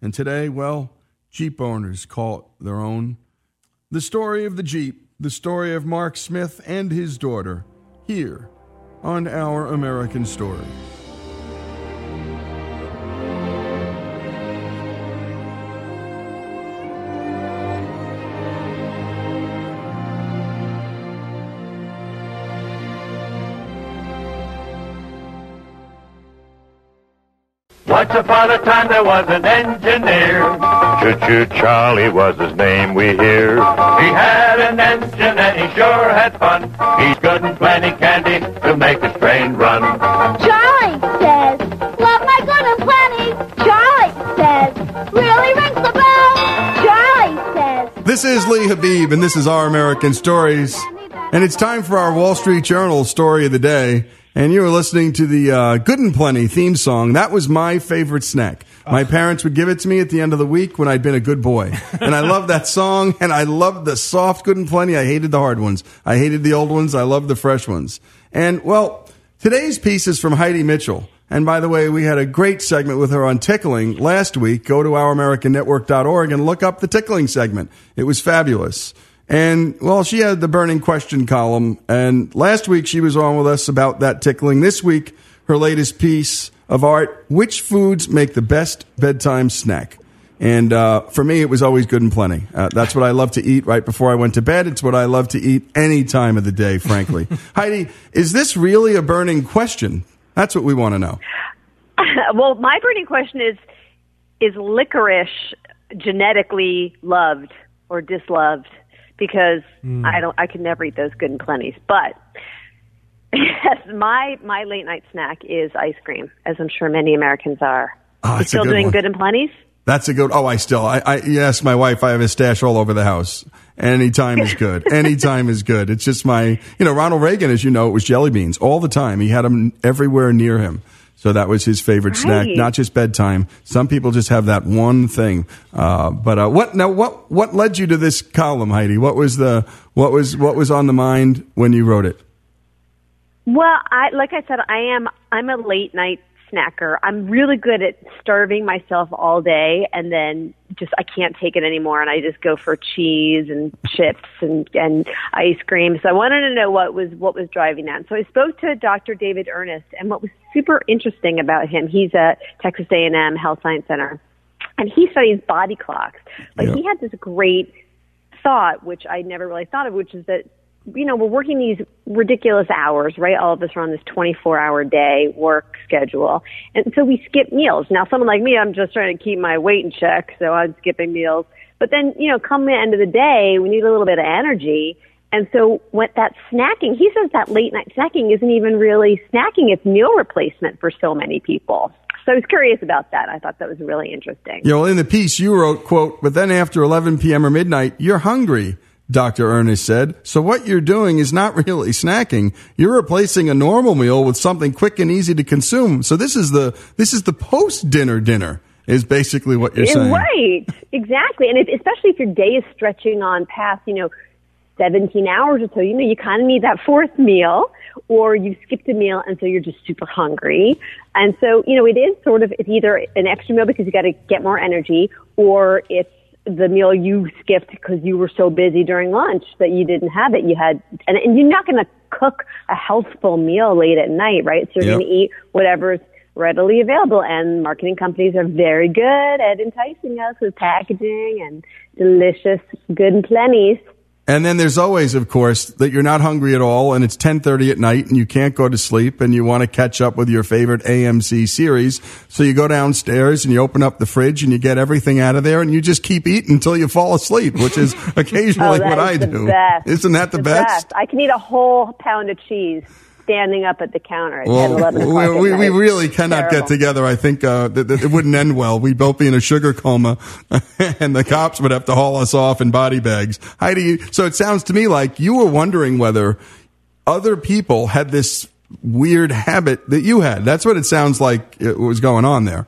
And today, well, Jeep owners call it their own. The story of the Jeep, the story of Mark Smith and his daughter, here on Our American Story. Once upon a time there was an engineer. Choo-choo Charlie was his name, we hear. He had an engine and he sure had fun. He's good and plenty candy to make his train run. Charlie says, love my good and plenty. Charlie says, really rings the bell. Charlie says, This is Lee Habeeb, and this is Our American Stories. And it's time for our Wall Street Journal story of the day. And you were listening to the uh, Good and Plenty theme song. That was my favorite snack. My parents would give it to me at the end of the week when I'd been a good boy. And I loved that song, and I loved the soft Good and Plenty. I hated the hard ones. I hated the old ones. I loved the fresh ones. And, well, today's piece is from Heidi Mitchell. And by the way, we had a great segment with her on tickling last week. Go to ouramericannetwork.org and look up the tickling segment. It was fabulous. And well, she had the burning question column. And last week she was on with us about that tickling. This week, her latest piece of art, which foods make the best bedtime snack? And uh, for me, it was always good and plenty. Uh, that's what I love to eat right before I went to bed. It's what I love to eat any time of the day, frankly. Heidi, is this really a burning question? That's what we want to know. well, my burning question is: Is licorice genetically loved or disloved? Because mm. I don't, I could never eat those good and plenties. But yes, my my late night snack is ice cream, as I'm sure many Americans are. Oh, you still good doing one. good and plenties? That's a good. Oh, I still. I, I yes, my wife. I have a stash all over the house. Anytime is good. Anytime is good. It's just my. You know, Ronald Reagan, as you know, it was jelly beans all the time. He had them everywhere near him. So that was his favorite snack, not just bedtime. Some people just have that one thing. Uh, but uh, what now? What what led you to this column, Heidi? What was the what was what was on the mind when you wrote it? Well, I like I said, I am I'm a late night snacker. I'm really good at starving myself all day and then just I can't take it anymore and I just go for cheese and chips and and ice cream. So I wanted to know what was what was driving that. So I spoke to Dr. David Earnest and what was super interesting about him, he's at Texas A&M Health Science Center and he studies body clocks. But Yep. he had this great thought, which I never really thought of, which is that you know we're working these ridiculous hours, right? All of us are on this 24-hour day work schedule, and so we skip meals. Now, someone like me, I'm just trying to keep my weight in check, so I'm skipping meals. But then, you know, come the end of the day, we need a little bit of energy. And so what that snacking, he says that late night snacking isn't even really snacking, it's meal replacement for so many people. So I was curious about that. I thought that was really interesting. You know, in the piece you wrote, quote, but then after 11 p.m. or midnight, you're hungry, Dr. Earnest said. So what you're doing is not really snacking. You're replacing a normal meal with something quick and easy to consume. So this is the, this is the post dinner dinner is basically what you're saying. Right, exactly. And if, especially if your day is stretching on past, you know, 17 hours or so, you know, you kind of need that fourth meal or you've skipped a meal and so you're just super hungry. And so, you know, it is sort of, it's either an extra meal because you got to get more energy or it's the meal you skipped because you were so busy during lunch that you didn't have it. You had, and, and you're not going to cook a healthful meal late at night, right? So you're Yep. going to eat whatever's readily available and marketing companies are very good at enticing us with packaging and delicious good and plenties. And then there's always, of course, that you're not hungry at all and it's 1030 at night and you can't go to sleep and you want to catch up with your favorite AMC series. So you go downstairs and you open up the fridge and you get everything out of there and you just keep eating until you fall asleep, which is oh, occasionally Oh, what is I the do. best. Isn't that the, best? I can eat a whole pound of cheese. Standing up at the counter at 10, Well, 11 o'clock. we, we, we really cannot get together. I think uh, that, that it wouldn't end well. We'd both be in a sugar coma, and the cops would have to haul us off in body bags. Heidi, so it sounds to me like you were wondering whether other people had this weird habit that you had. That's what it sounds like it was going on there.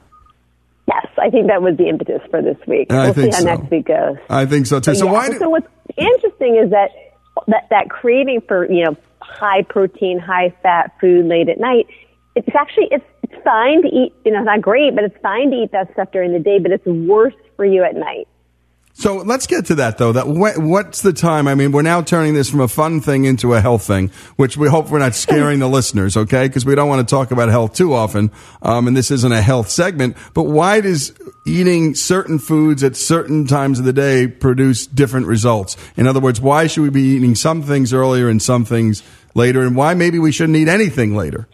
Yes, I think that was the impetus for this week. I we'll think see how so. next week goes. I think so too. But So yeah, why did so what's interesting is that, that that craving for you know high protein, high fat food late at night. It's actually it's, it's fine to eat. You know, it's not great, but it's fine to eat that stuff during the day. But it's worse for you at night. So let's get to that though. That wh- what's the time? I mean, we're now turning this from a fun thing into a health thing, which we hope we're not scaring the listeners, okay? Because we don't want to talk about health too often, um, and this isn't a health segment. But why does eating certain foods at certain times of the day produce different results? In other words, why should we be eating some things earlier and some things later, and why maybe we shouldn't eat anything later?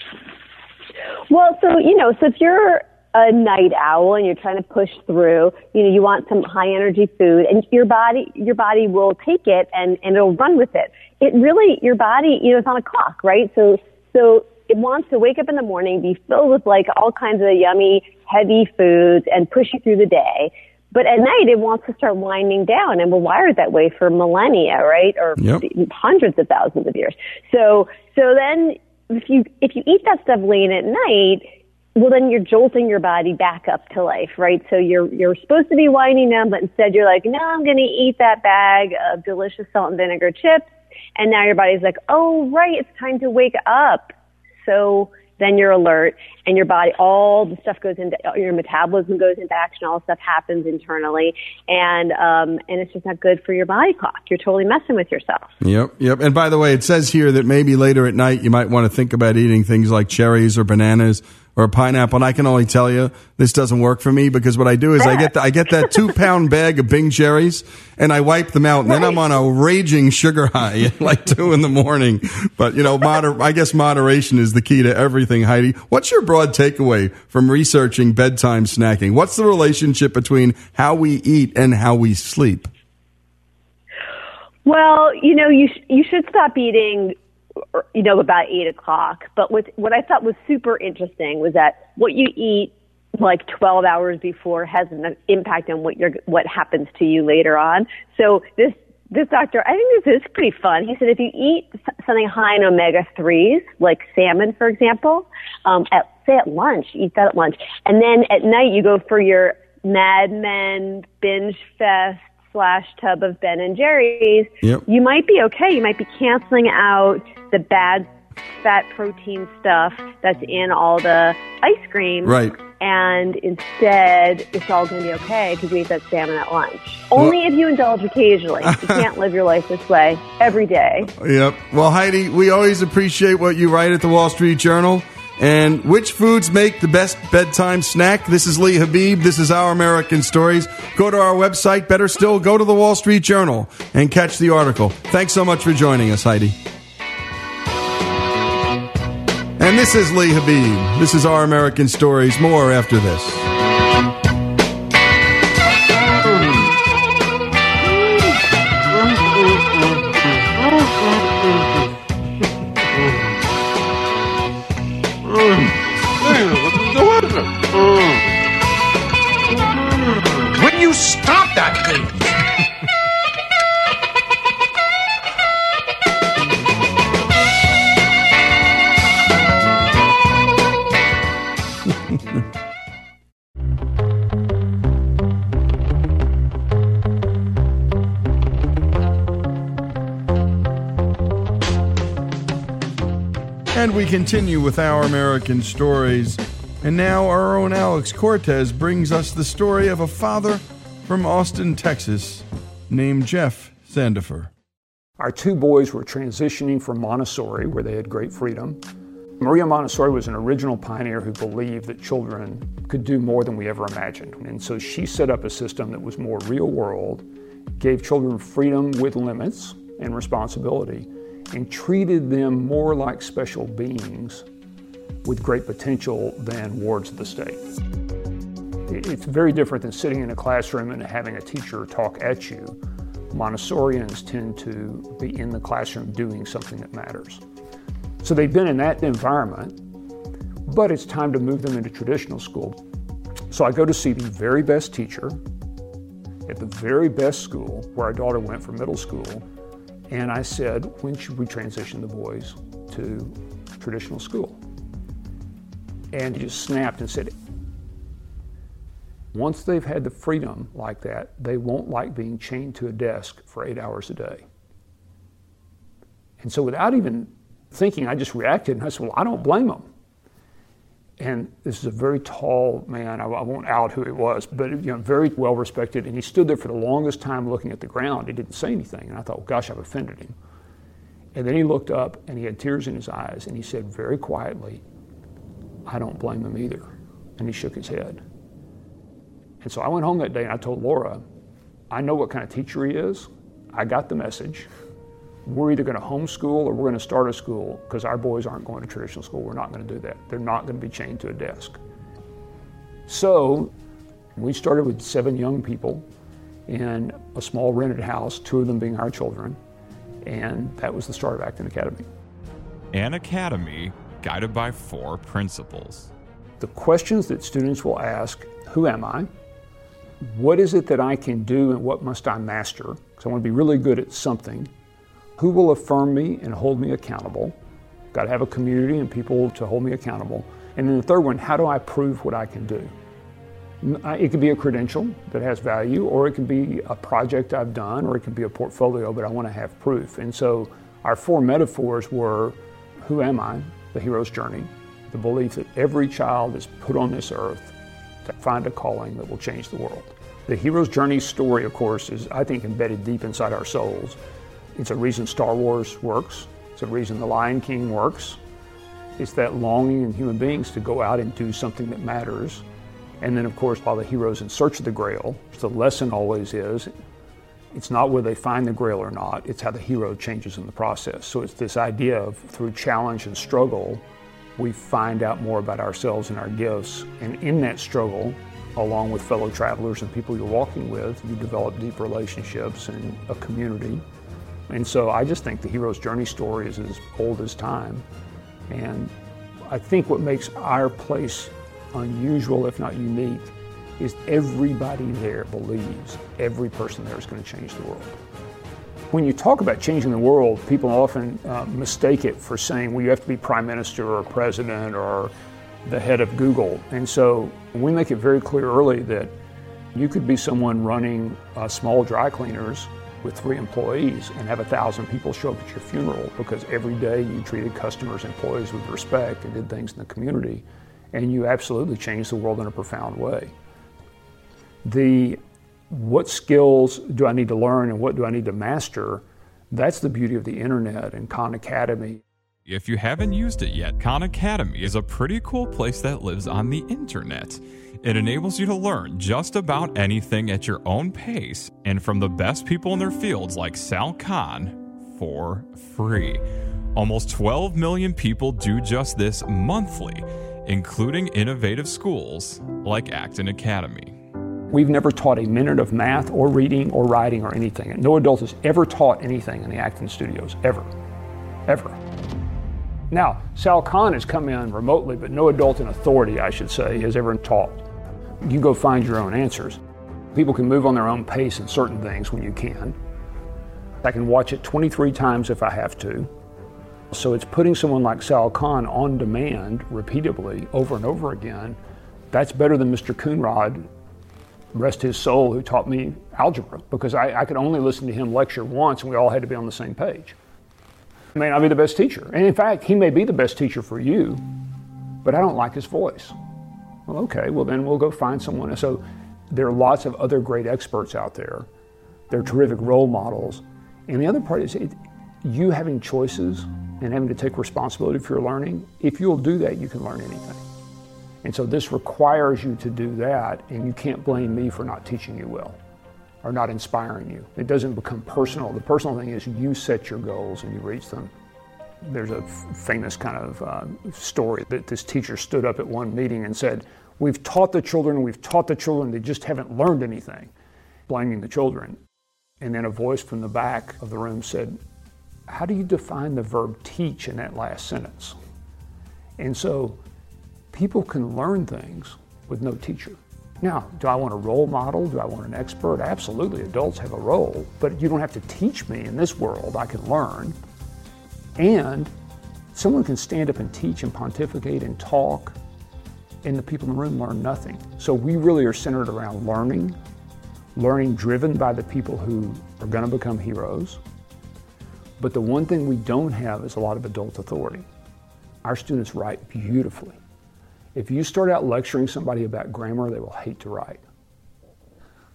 Well, so you know, so if you're a night owl and you're trying to push through, you know, you want some high energy food and your body, your body will take it and, and it'll run with it. It really, your body, you know, it's on a clock, right? So, so it wants to wake up in the morning, be filled with like all kinds of yummy, heavy foods and push you through the day. But at night, it wants to start winding down, and we're wired that way for millennia, right? Or Yep. hundreds of thousands of years. So, so then if you if you eat that stuff late at night, well then you're jolting your body back up to life, right? So you're you're supposed to be winding down, but instead you're like, no, I'm going to eat that bag of delicious salt and vinegar chips, and now your body's like, oh right, it's time to wake up. So then you're alert, and your body, all the stuff goes into your metabolism goes into action. All the stuff happens internally, and um, and it's just not good for your body clock. You're totally messing with yourself. Yep, yep. And by the way, it says here that maybe later at night you might want to think about eating things like cherries or bananas or a pineapple. And I can only tell you this doesn't work for me because what I do is I get the, I get that two pound bag of Bing cherries and I wipe them out, and then I'm on a raging sugar high at like two in the morning. But you know, moder- I guess moderation is the key to everything. Heidi, what's your broad takeaway from researching bedtime snacking? What's the relationship between how we eat and how we sleep? Well, you know, you sh- you should stop eating, you know, about eight o'clock. But what what I thought was super interesting was that what you eat like 12 hours before has an impact on what you're what happens to you later on. So this this doctor, I think this is pretty fun. He said if you eat something high in omega threes, like salmon, for example, um, at say at lunch, eat that at lunch, and then at night you go for your Mad Men binge fest slash tub of Ben and Jerry's. Yep. You might be okay. You might be canceling out the bad fat protein stuff that's in all the ice cream. Right. And instead, it's all going to be okay because you ate that salmon at lunch. Only if you indulge occasionally. you can't live your life this way every day. Yep. Well, Heidi, we always appreciate what you write at the Wall Street Journal. And which foods make the best bedtime snack? This is Lee Habeeb. This is Our American Stories. Go to our website. Better still, go to the Wall Street Journal and catch the article. Thanks so much for joining us, Heidi. And this is Lee Habeeb. This is Our American Stories. More after this. And we continue with our American stories. And now our own Alex Cortez brings us the story of a father from Austin, Texas, named Jeff Sandefer. Our two boys were transitioning from Montessori, where they had great freedom. Maria Montessori was an original pioneer who believed that children could do more than we ever imagined. And so she set up a system that was more real world, gave children freedom with limits and responsibility, and treated them more like special beings with great potential than wards of the state. It's very different than sitting in a classroom and having a teacher talk at you. Montessorians tend to be in the classroom doing something that matters. So they've been in that environment, but it's time to move them into traditional school. So I go to see the very best teacher at the very best school where our daughter went for middle school, and I said, when should we transition the boys to traditional school? And he just snapped and said, once they've had the freedom like that, they won't like being chained to a desk for eight hours a day. And so without even thinking, I just reacted and I said, Well, I don't blame them. And this is a very tall man. I, I won't out who it was, but you know, very well respected. And he stood there for the longest time looking at the ground. He didn't say anything. And I thought, well, gosh, I've offended him. And then he looked up and he had tears in his eyes and he said very quietly, I don't blame him either. And he shook his head. And so I went home that day and I told Laura, I know what kind of teacher he is. I got the message. We're either going to homeschool or we're going to start a school because our boys aren't going to traditional school. We're not going to do that. They're not going to be chained to a desk. So we started with seven young people in a small rented house, two of them being our children, and that was the start of Acton Academy. An academy guided by four principles. The questions that students will ask Who am I? What is it that I can do and what must I master? Because I want to be really good at something. Who will affirm me and hold me accountable? Got to have a community and people to hold me accountable. And then the third one, how do I prove what I can do? It could be a credential that has value, or it could be a project I've done, or it could be a portfolio, but I want to have proof. And so our four metaphors were who am I? The hero's journey, the belief that every child is put on this earth to find a calling that will change the world. The hero's journey story, of course, is, I think, embedded deep inside our souls. It's a reason Star Wars works, it's a reason The Lion King works. It's that longing in human beings to go out and do something that matters. And then, of course, while the hero's in search of the grail, the lesson always is it's not where they find the grail or not, it's how the hero changes in the process. So it's this idea of through challenge and struggle, we find out more about ourselves and our gifts. And in that struggle, along with fellow travelers and people you're walking with, you develop deep relationships and a community. And so I just think the hero's journey story is as old as time. And I think what makes our place unusual, if not unique, is everybody there believes every person there is going to change the world. When you talk about changing the world, people often uh, mistake it for saying, well, you have to be prime minister or president or the head of Google. And so we make it very clear early that you could be someone running uh, small dry cleaners with three employees and have a thousand people show up at your funeral because every day you treated customers, employees with respect and did things in the community. And you absolutely changed the world in a profound way. The what skills do I need to learn and what do I need to master? That's the beauty of the internet and Khan Academy. If you haven't used it yet, Khan Academy is a pretty cool place that lives on the internet. It enables you to learn just about anything at your own pace and from the best people in their fields like Sal Khan for free. Almost 12 million people do just this monthly, including innovative schools like Acton Academy. We've never taught a minute of math or reading or writing or anything. No adult has ever taught anything in the Acton studios, ever. Ever. Now, Sal Khan has come in remotely, but no adult in authority, I should say, has ever taught. You go find your own answers. People can move on their own pace in certain things when you can. I can watch it 23 times if I have to. So it's putting someone like Sal Khan on demand repeatedly over and over again. That's better than Mr. Coonrod rest his soul, who taught me algebra, because I, I, could only listen to him lecture once and we all had to be on the same page. I may not be the best teacher. And in fact, he may be the best teacher for you, but I don't like his voice. Well, okay, well, then we'll go find someone. So there are lots of other great experts out there. They're terrific role models. And the other part is it, you having choices and having to take responsibility for your learning. If you'll do that, you can learn anything. And so this requires you to do that, and you can't blame me for not teaching you well or not inspiring you. It doesn't become personal. The personal thing is you set your goals and you reach them. There's a f- famous kind of uh, story that this teacher stood up at one meeting and said, We've taught the children, we've taught the children, they just haven't learned anything, blaming the children. And then a voice from the back of the room said, how do you define the verb teach in that last sentence? And so people can learn things with no teacher. Now, do I want a role model? Do I want an expert? Absolutely, adults have a role, but you don't have to teach me in this world. I can learn. And someone can stand up and teach and pontificate and talk, and the people in the room learn nothing. So we really are centered around learning, learning driven by the people who are going to become heroes. But the one thing we don't have is a lot of adult authority. Our students write beautifully. If you start out lecturing somebody about grammar, they will hate to write.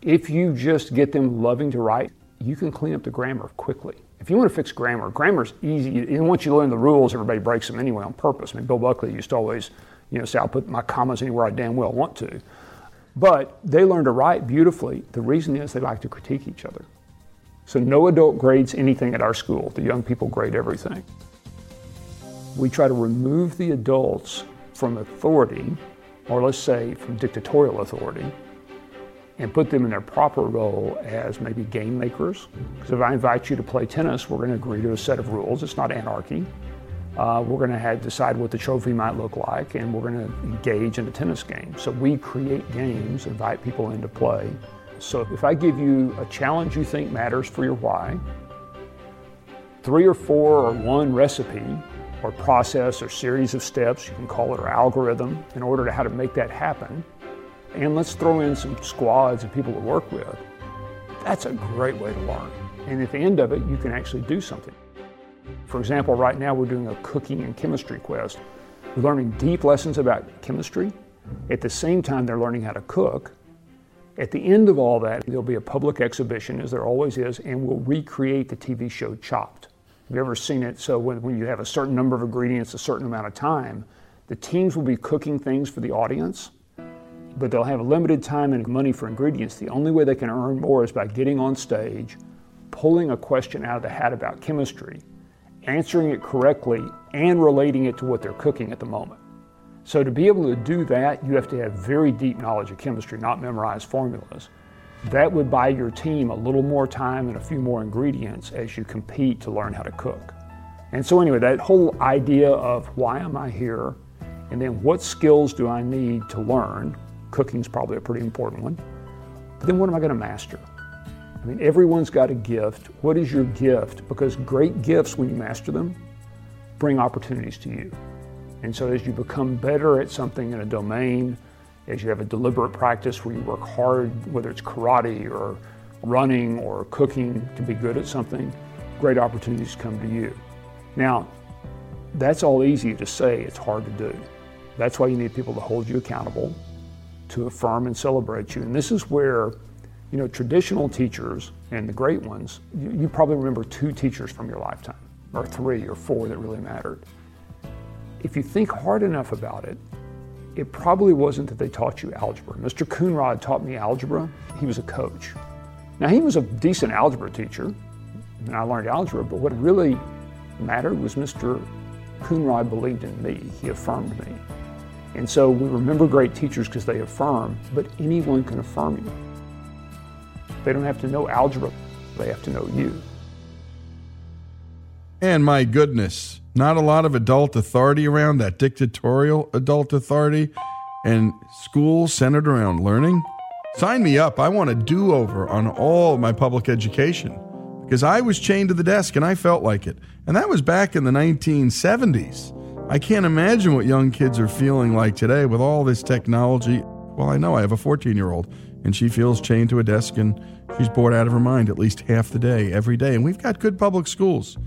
If you just get them loving to write, you can clean up the grammar quickly. If you want to fix grammar, grammar's easy. And once you learn the rules, everybody breaks them anyway on purpose. I mean, Bill Buckley used to always, you know, say, I'll put my commas anywhere I damn well want to. But they learn to write beautifully. The reason is they like to critique each other. So no adult grades anything at our school. The young people grade everything. We try to remove the adults from authority, or let's say from dictatorial authority, and put them in their proper role as maybe game makers. Because if I invite you to play tennis, we're going to agree to a set of rules. It's not anarchy. Uh, we're going to decide what the trophy might look like, and we're going to engage in a tennis game. So we create games, invite people into play. So if I give you a challenge you think matters for your why, three or four or one recipe or process or series of steps, you can call it, or algorithm, in order to how to make that happen. And let's throw in some squads of people to work with. That's a great way to learn. And at the end of it, you can actually do something. For example, right now we're doing a cooking and chemistry quest. We're learning deep lessons about chemistry. At the same time, they're learning how to cook. At the end of all that, there'll be a public exhibition, as there always is, and we'll recreate the TV show Chopped. Have you ever seen it? So when, when you have a certain number of ingredients, a certain amount of time, the teams will be cooking things for the audience, but they'll have a limited time and money for ingredients. The only way they can earn more is by getting on stage, pulling a question out of the hat about chemistry, answering it correctly, and relating it to what they're cooking at the moment. So to be able to do that, you have to have very deep knowledge of chemistry, not memorize formulas. That would buy your team a little more time and a few more ingredients as you compete to learn how to cook. And so, anyway, that whole idea of why am I here, and then what skills do I need to learn? Cooking's probably a pretty important one. But then, what am I going to master? I mean, everyone's got a gift. What is your gift? Because great gifts, when you master them, bring opportunities to you. And so, as you become better at something in a domain, as you have a deliberate practice where you work hard, whether it's karate or running or cooking to be good at something, great opportunities come to you. Now, that's all easy to say, it's hard to do. That's why you need people to hold you accountable, to affirm and celebrate you. And this is where, you know, traditional teachers and the great ones, you, you probably remember two teachers from your lifetime, or three or four that really mattered. If you think hard enough about it, it probably wasn't that they taught you algebra. Mr. Coonrod taught me algebra. He was a coach. Now, he was a decent algebra teacher, and I learned algebra, but what really mattered was Mr. Coonrod believed in me. He affirmed me. And so we remember great teachers because they affirm, but anyone can affirm you. They don't have to know algebra, they have to know you. And my goodness, not a lot of adult authority around that dictatorial adult authority and schools centered around learning. Sign me up. I want a do over on all my public education because I was chained to the desk and I felt like it. And that was back in the 1970s. I can't imagine what young kids are feeling like today with all this technology. Well, I know I have a 14 year old and she feels chained to a desk and she's bored out of her mind at least half the day, every day. And we've got good public schools.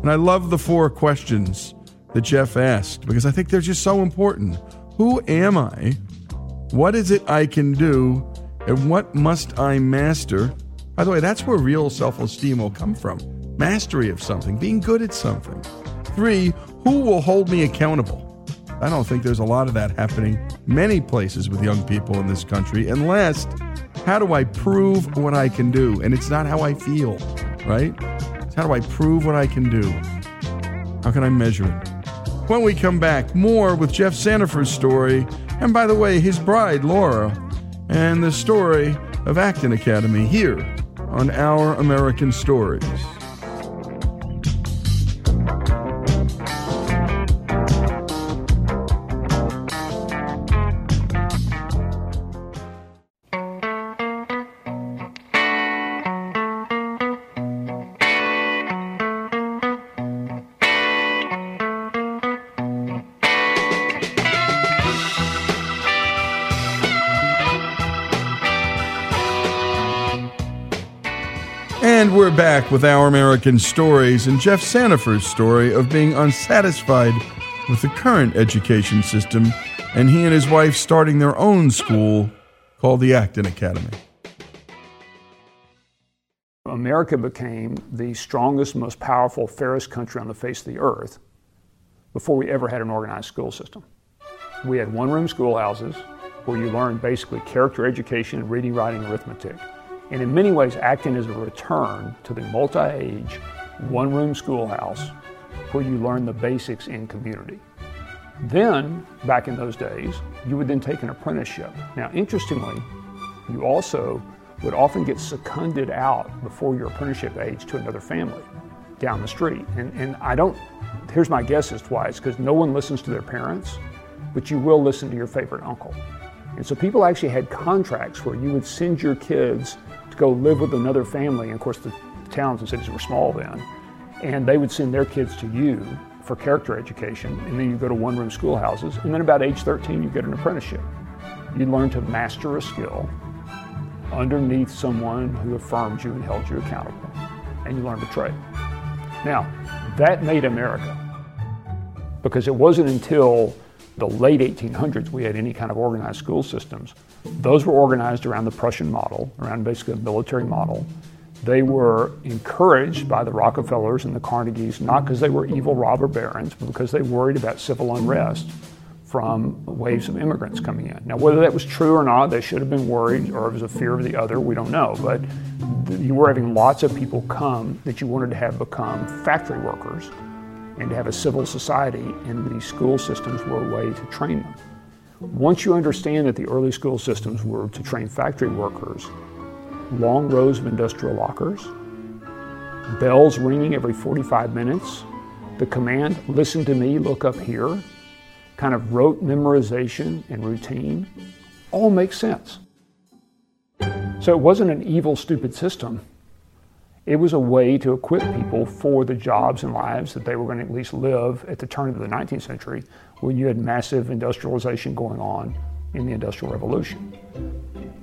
And I love the four questions that Jeff asked because I think they're just so important. Who am I? What is it I can do? And what must I master? By the way, that's where real self esteem will come from mastery of something, being good at something. Three, who will hold me accountable? I don't think there's a lot of that happening many places with young people in this country. And last, how do I prove what I can do? And it's not how I feel, right? How do I prove what I can do? How can I measure it? When we come back, more with Jeff Sandefer's story, and by the way, his bride, Laura, and the story of Acton Academy here on Our American Stories. Back with Our American Stories and Jeff Sandefer's story of being unsatisfied with the current education system and he and his wife starting their own school called the Acton Academy. America became the strongest, most powerful, fairest country on the face of the earth before we ever had an organized school system. We had one room schoolhouses where you learned basically character education, reading, writing, arithmetic. And in many ways, Acton as a return to the multi age, one room schoolhouse where you learn the basics in community. Then, back in those days, you would then take an apprenticeship. Now, interestingly, you also would often get seconded out before your apprenticeship age to another family down the street. And, and I don't, here's my guess as to why. It's because no one listens to their parents, but you will listen to your favorite uncle. And so people actually had contracts where you would send your kids go live with another family. And of course, the towns and cities were small then. And they would send their kids to you for character education. And then you go to one room schoolhouses. And then about age 13, you get an apprenticeship. You learn to master a skill underneath someone who affirmed you and held you accountable. And you learn to trade. Now, that made America. Because it wasn't until the late 1800s we had any kind of organized school systems. Those were organized around the Prussian model, around basically a military model. They were encouraged by the Rockefellers and the Carnegies, not because they were evil robber barons, but because they worried about civil unrest from waves of immigrants coming in. Now, whether that was true or not, they should have been worried, or it was a fear of the other, we don't know. But you were having lots of people come that you wanted to have become factory workers and to have a civil society, and these school systems were a way to train them. Once you understand that the early school systems were to train factory workers, long rows of industrial lockers, bells ringing every 45 minutes, the command, listen to me, look up here, kind of rote memorization and routine, all makes sense. So it wasn't an evil, stupid system. It was a way to equip people for the jobs and lives that they were going to at least live at the turn of the 19th century when you had massive industrialization going on in the Industrial Revolution.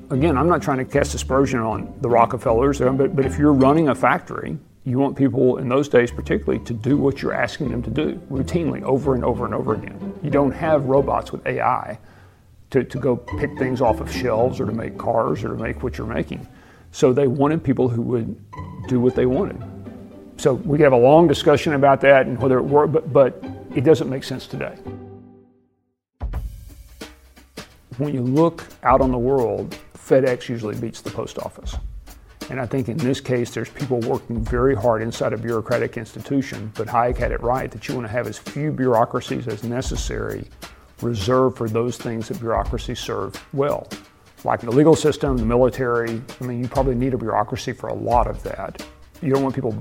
Again, I'm not trying to cast aspersion on the Rockefellers, um, but, but if you're running a factory, you want people in those days, particularly, to do what you're asking them to do routinely over and over and over again. You don't have robots with AI to, to go pick things off of shelves or to make cars or to make what you're making. So they wanted people who would do what they wanted. So we have a long discussion about that and whether it worked, but, but it doesn't make sense today. When you look out on the world, FedEx usually beats the post office. And I think in this case, there's people working very hard inside a bureaucratic institution, but Hayek had it right that you want to have as few bureaucracies as necessary reserved for those things that bureaucracies serve well. Like the legal system, the military, I mean, you probably need a bureaucracy for a lot of that. You don't want people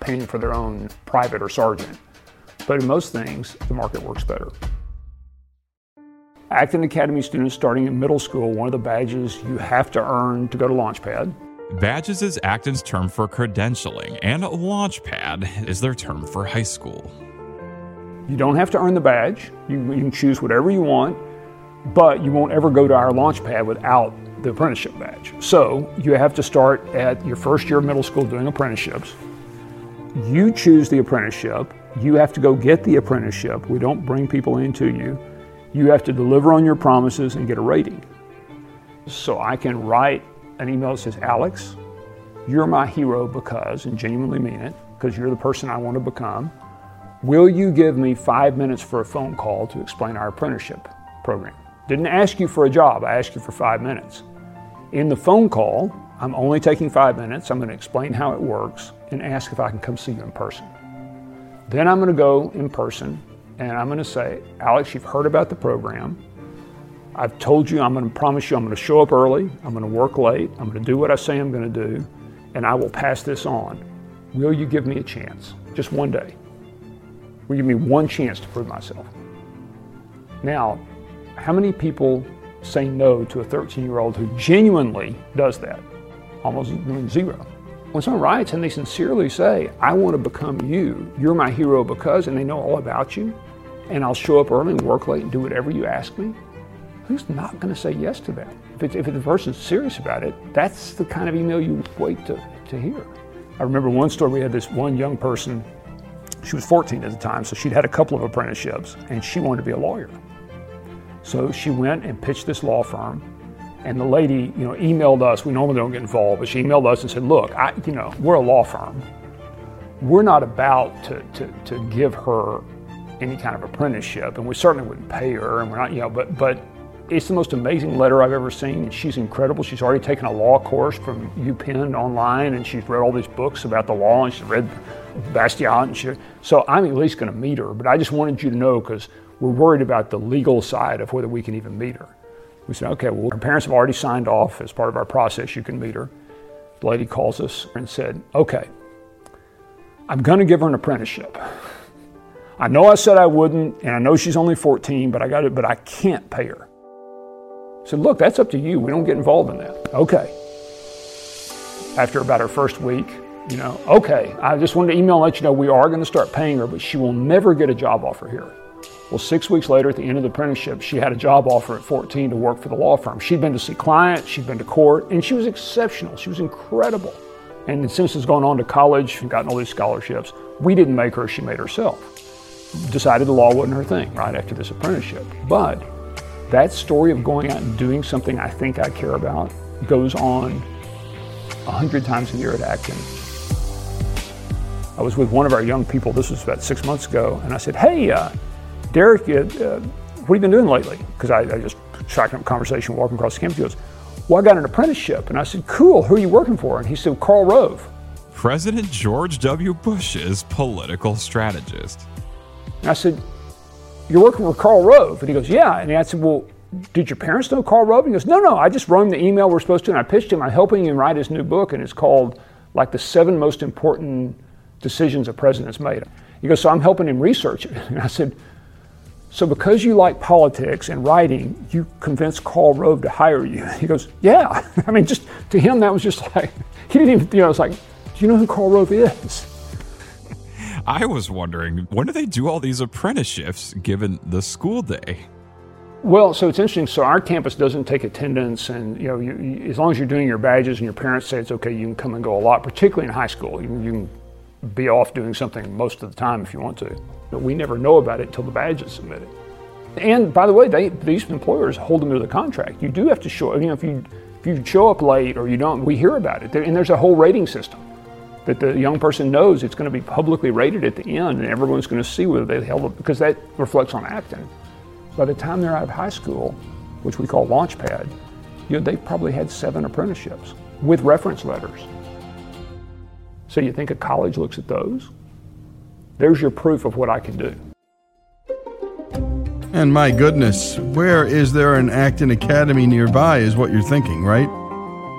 paying for their own private or sergeant. But in most things, the market works better. Acton Academy students starting in middle school, one of the badges you have to earn to go to Launchpad. Badges is Acton's term for credentialing, and Launchpad is their term for high school. You don't have to earn the badge. You, you can choose whatever you want, but you won't ever go to our Launchpad without the apprenticeship badge. So you have to start at your first year of middle school doing apprenticeships. You choose the apprenticeship. You have to go get the apprenticeship. We don't bring people into you. You have to deliver on your promises and get a rating. So I can write an email that says, Alex, you're my hero because, and genuinely mean it, because you're the person I want to become. Will you give me five minutes for a phone call to explain our apprenticeship program? Didn't ask you for a job, I asked you for five minutes. In the phone call, I'm only taking five minutes. I'm going to explain how it works and ask if I can come see you in person. Then I'm going to go in person and I'm going to say, Alex, you've heard about the program. I've told you I'm going to promise you I'm going to show up early, I'm going to work late, I'm going to do what I say I'm going to do, and I will pass this on. Will you give me a chance? Just one day. Will you give me one chance to prove myself? Now, how many people say no to a 13 year old who genuinely does that? Almost zero. When someone writes and they sincerely say, I want to become you, you're my hero because, and they know all about you, and I'll show up early and work late and do whatever you ask me, who's not going to say yes to that? If, if the person's serious about it, that's the kind of email you wait to, to hear. I remember one story we had this one young person, she was 14 at the time, so she'd had a couple of apprenticeships, and she wanted to be a lawyer. So she went and pitched this law firm, and the lady, you know, emailed us. We normally don't get involved, but she emailed us and said, "Look, I, you know, we're a law firm. We're not about to, to, to give her any kind of apprenticeship, and we certainly wouldn't pay her, and we're not, you know, but but it's the most amazing letter I've ever seen, and she's incredible. She's already taken a law course from UPenn online, and she's read all these books about the law, and she's read Bastiat, and she, so I'm at least going to meet her. But I just wanted you to know because we're worried about the legal side of whether we can even meet her. We said, okay, well, her parents have already signed off as part of our process. You can meet her. The lady calls us and said, okay, I'm going to give her an apprenticeship. I know I said I wouldn't, and I know she's only 14, but I got it, but I can't pay her. I said, look, that's up to you. We don't get involved in that. Okay. After about her first week, you know, okay, I just wanted to email and let you know we are going to start paying her, but she will never get a job offer here. Well, six weeks later, at the end of the apprenticeship, she had a job offer at 14 to work for the law firm. She'd been to see clients, she'd been to court, and she was exceptional. She was incredible. And since has gone on to college and gotten all these scholarships, we didn't make her, she made herself. Decided the law wasn't her thing right after this apprenticeship. But that story of going out and doing something I think I care about goes on a hundred times a year at Acton. I was with one of our young people, this was about six months ago, and I said, Hey, uh, Derek, uh, uh, what have you been doing lately? Because I, I, just striking up conversation walking across the campus. He goes, Well, I got an apprenticeship. And I said, Cool, who are you working for? And he said, Karl Rove. President George W. Bush's political strategist. And I said, You're working for Karl Rove? And he goes, Yeah. And I said, Well, did your parents know Karl Rove? And he goes, No, no, I just wrote him the email we're supposed to, and I pitched him. I'm helping him write his new book, and it's called like the seven most important decisions a president's made. He goes, So I'm helping him research it. And I said, so because you like politics and writing, you convinced Karl Rove to hire you. He goes, yeah. I mean, just to him, that was just like, he didn't even, you know, it's like, do you know who Karl Rove is? I was wondering, when do they do all these apprenticeships given the school day? Well, so it's interesting. So our campus doesn't take attendance, and you know, you, you, as long as you're doing your badges and your parents say it's okay, you can come and go a lot. Particularly in high school, you, you can be off doing something most of the time if you want to. But we never know about it until the badge is submitted. And by the way, they, these employers hold them to the contract. You do have to show, you know, if you, if you show up late or you don't, we hear about it. And there's a whole rating system that the young person knows it's going to be publicly rated at the end and everyone's going to see whether they held it, because that reflects on Acton. By the time they're out of high school, which we call Launchpad, you know, they've probably had seven apprenticeships with reference letters. So you think a college looks at those? There's your proof of what I can do. And my goodness, where is there an Acton Academy nearby, is what you're thinking, right?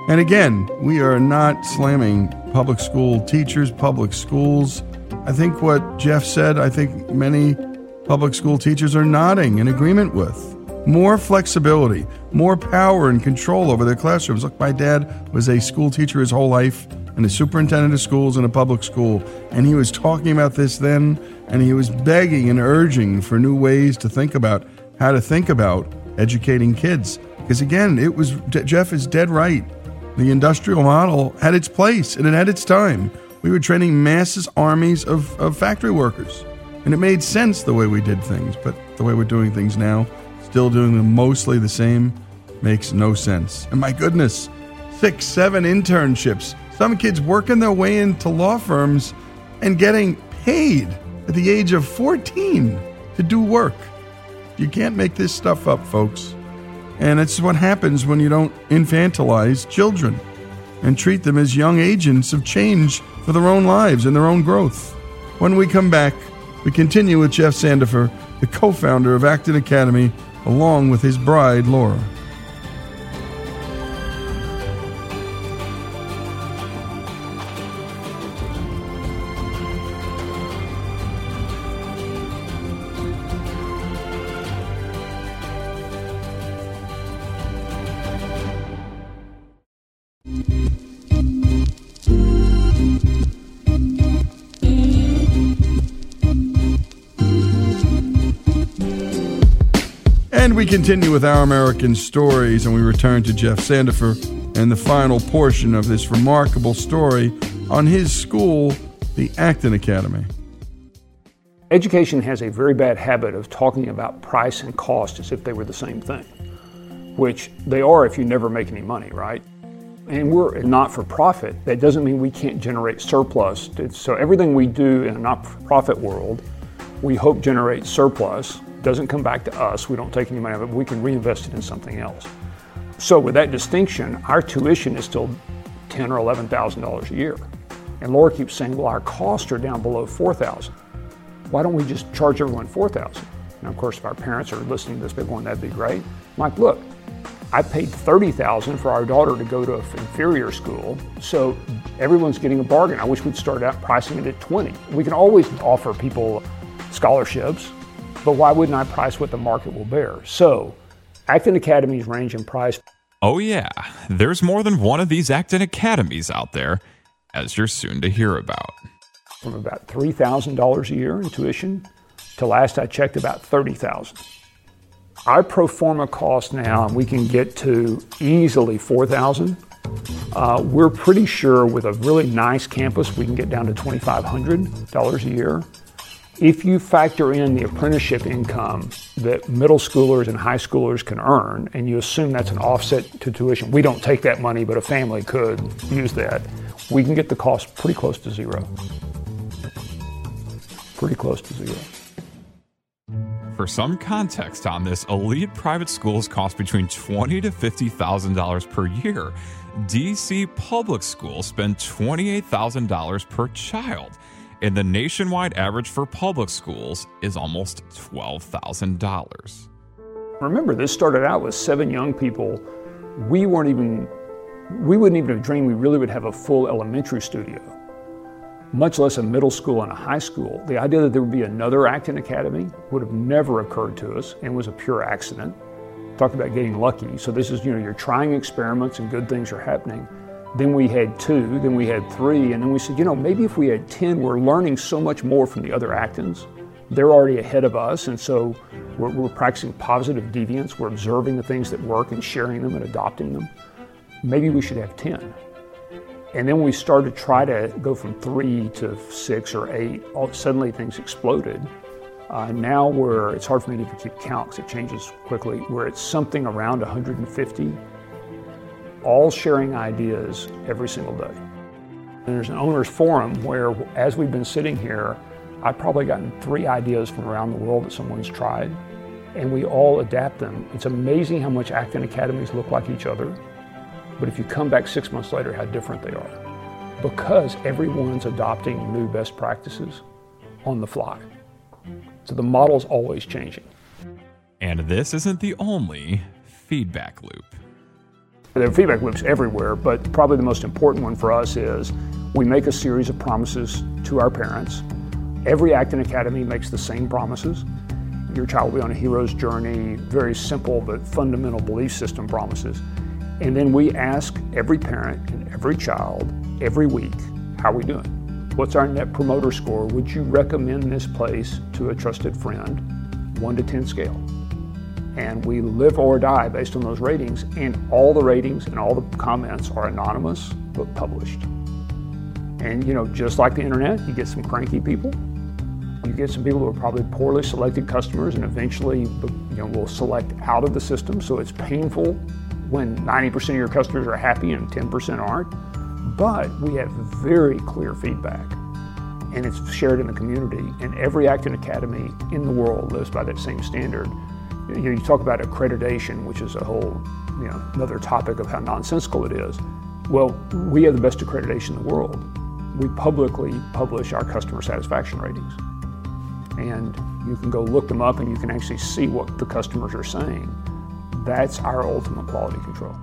And again, we are not slamming public school teachers, public schools. I think what Jeff said, I think many public school teachers are nodding in agreement with. More flexibility, more power and control over their classrooms. Look, my dad was a school teacher his whole life and a superintendent of schools in a public school, and he was talking about this then, and he was begging and urging for new ways to think about how to think about educating kids. Because again, it was Jeff is dead right. The industrial model had its place and it had its time. We were training masses, armies of, of factory workers. And it made sense the way we did things, but the way we're doing things now, still doing them mostly the same, makes no sense. And my goodness, six, seven internships, some kids working their way into law firms and getting paid at the age of 14 to do work. You can't make this stuff up, folks. And it's what happens when you don't infantilize children and treat them as young agents of change for their own lives and their own growth. When we come back, we continue with Jeff Sandefer, the co founder of Acton Academy, along with his bride, Laura. Continue with our American stories, and we return to Jeff Sandefer and the final portion of this remarkable story on his school, the Acton Academy. Education has a very bad habit of talking about price and cost as if they were the same thing, which they are if you never make any money, right? And we're not for profit. That doesn't mean we can't generate surplus. So everything we do in a not for profit world, we hope generates surplus. Doesn't come back to us. We don't take any money out of it. We can reinvest it in something else. So with that distinction, our tuition is still ten or eleven thousand dollars a year. And Laura keeps saying, well, our costs are down below four thousand. Why don't we just charge everyone four thousand? Now, of course, if our parents are listening to this, they're going, that'd be great. I'm like, look, I paid thirty thousand for our daughter to go to an inferior school, so everyone's getting a bargain. I wish we'd start out pricing it at twenty. We can always offer people scholarships, but why wouldn't I price what the market will bear? So, Acton Academies range in price. Oh, yeah, there's more than one of these Acton Academies out there, as you're soon to hear about. From about $3,000 a year in tuition to last I checked about 30000 Our pro forma cost now, and we can get to easily 4000 uh, we're pretty sure with a really nice campus, we can get down to $2,500 a year. If you factor in the apprenticeship income that middle schoolers and high schoolers can earn, and you assume that's an offset to tuition, we don't take that money, but a family could use that, we can get the cost pretty close to zero. Pretty close to zero. For some context on this, elite private schools cost between twenty to fifty thousand dollars per year. DC public schools spend twenty-eight thousand dollars per child and the nationwide average for public schools is almost $12,000. Remember, this started out with seven young people. We weren't even, we wouldn't even have dreamed we really would have a full elementary studio, much less a middle school and a high school. The idea that there would be another Acton Academy would have never occurred to us and was a pure accident. Talk about getting lucky. So, this is, you know, you're trying experiments and good things are happening. Then we had two, then we had three, and then we said, you know, maybe if we had 10, we're learning so much more from the other Actons. They're already ahead of us, and so we're, we're practicing positive deviance. We're observing the things that work and sharing them and adopting them. Maybe we should have 10. And then we started to try to go from three to six or eight. All, suddenly things exploded. Uh, now we're, it's hard for me to keep count because it changes quickly, We're at something around 150 all sharing ideas every single day. And there's an owner's forum where, as we've been sitting here, I've probably gotten three ideas from around the world that someone's tried, and we all adapt them. It's amazing how much Acton academies look like each other, but if you come back six months later, how different they are. Because everyone's adopting new best practices on the fly. So the model's always changing. And this isn't the only feedback loop. There are feedback loops everywhere, but probably the most important one for us is we make a series of promises to our parents. Every Acton Academy makes the same promises. Your child will be on a hero's journey, very simple but fundamental belief system promises. And then we ask every parent and every child every week, how are we doing? What's our net promoter score? Would you recommend this place to a trusted friend? 1 to 10 scale and we live or die based on those ratings. And all the ratings and all the comments are anonymous but published. And you know, just like the internet, you get some cranky people. You get some people who are probably poorly selected customers, and eventually, you know, will select out of the system. So it's painful when 90% of your customers are happy and 10% aren't. But we have very clear feedback, and it's shared in the community. And every Acton Academy in the world lives by that same standard you, talk about accreditation, which is a whole, you know, another topic of how nonsensical it is. Well, we have the best accreditation in the world. We publicly publish our customer satisfaction ratings. And you can go look them up and you can actually see what the customers are saying. That's our ultimate quality control.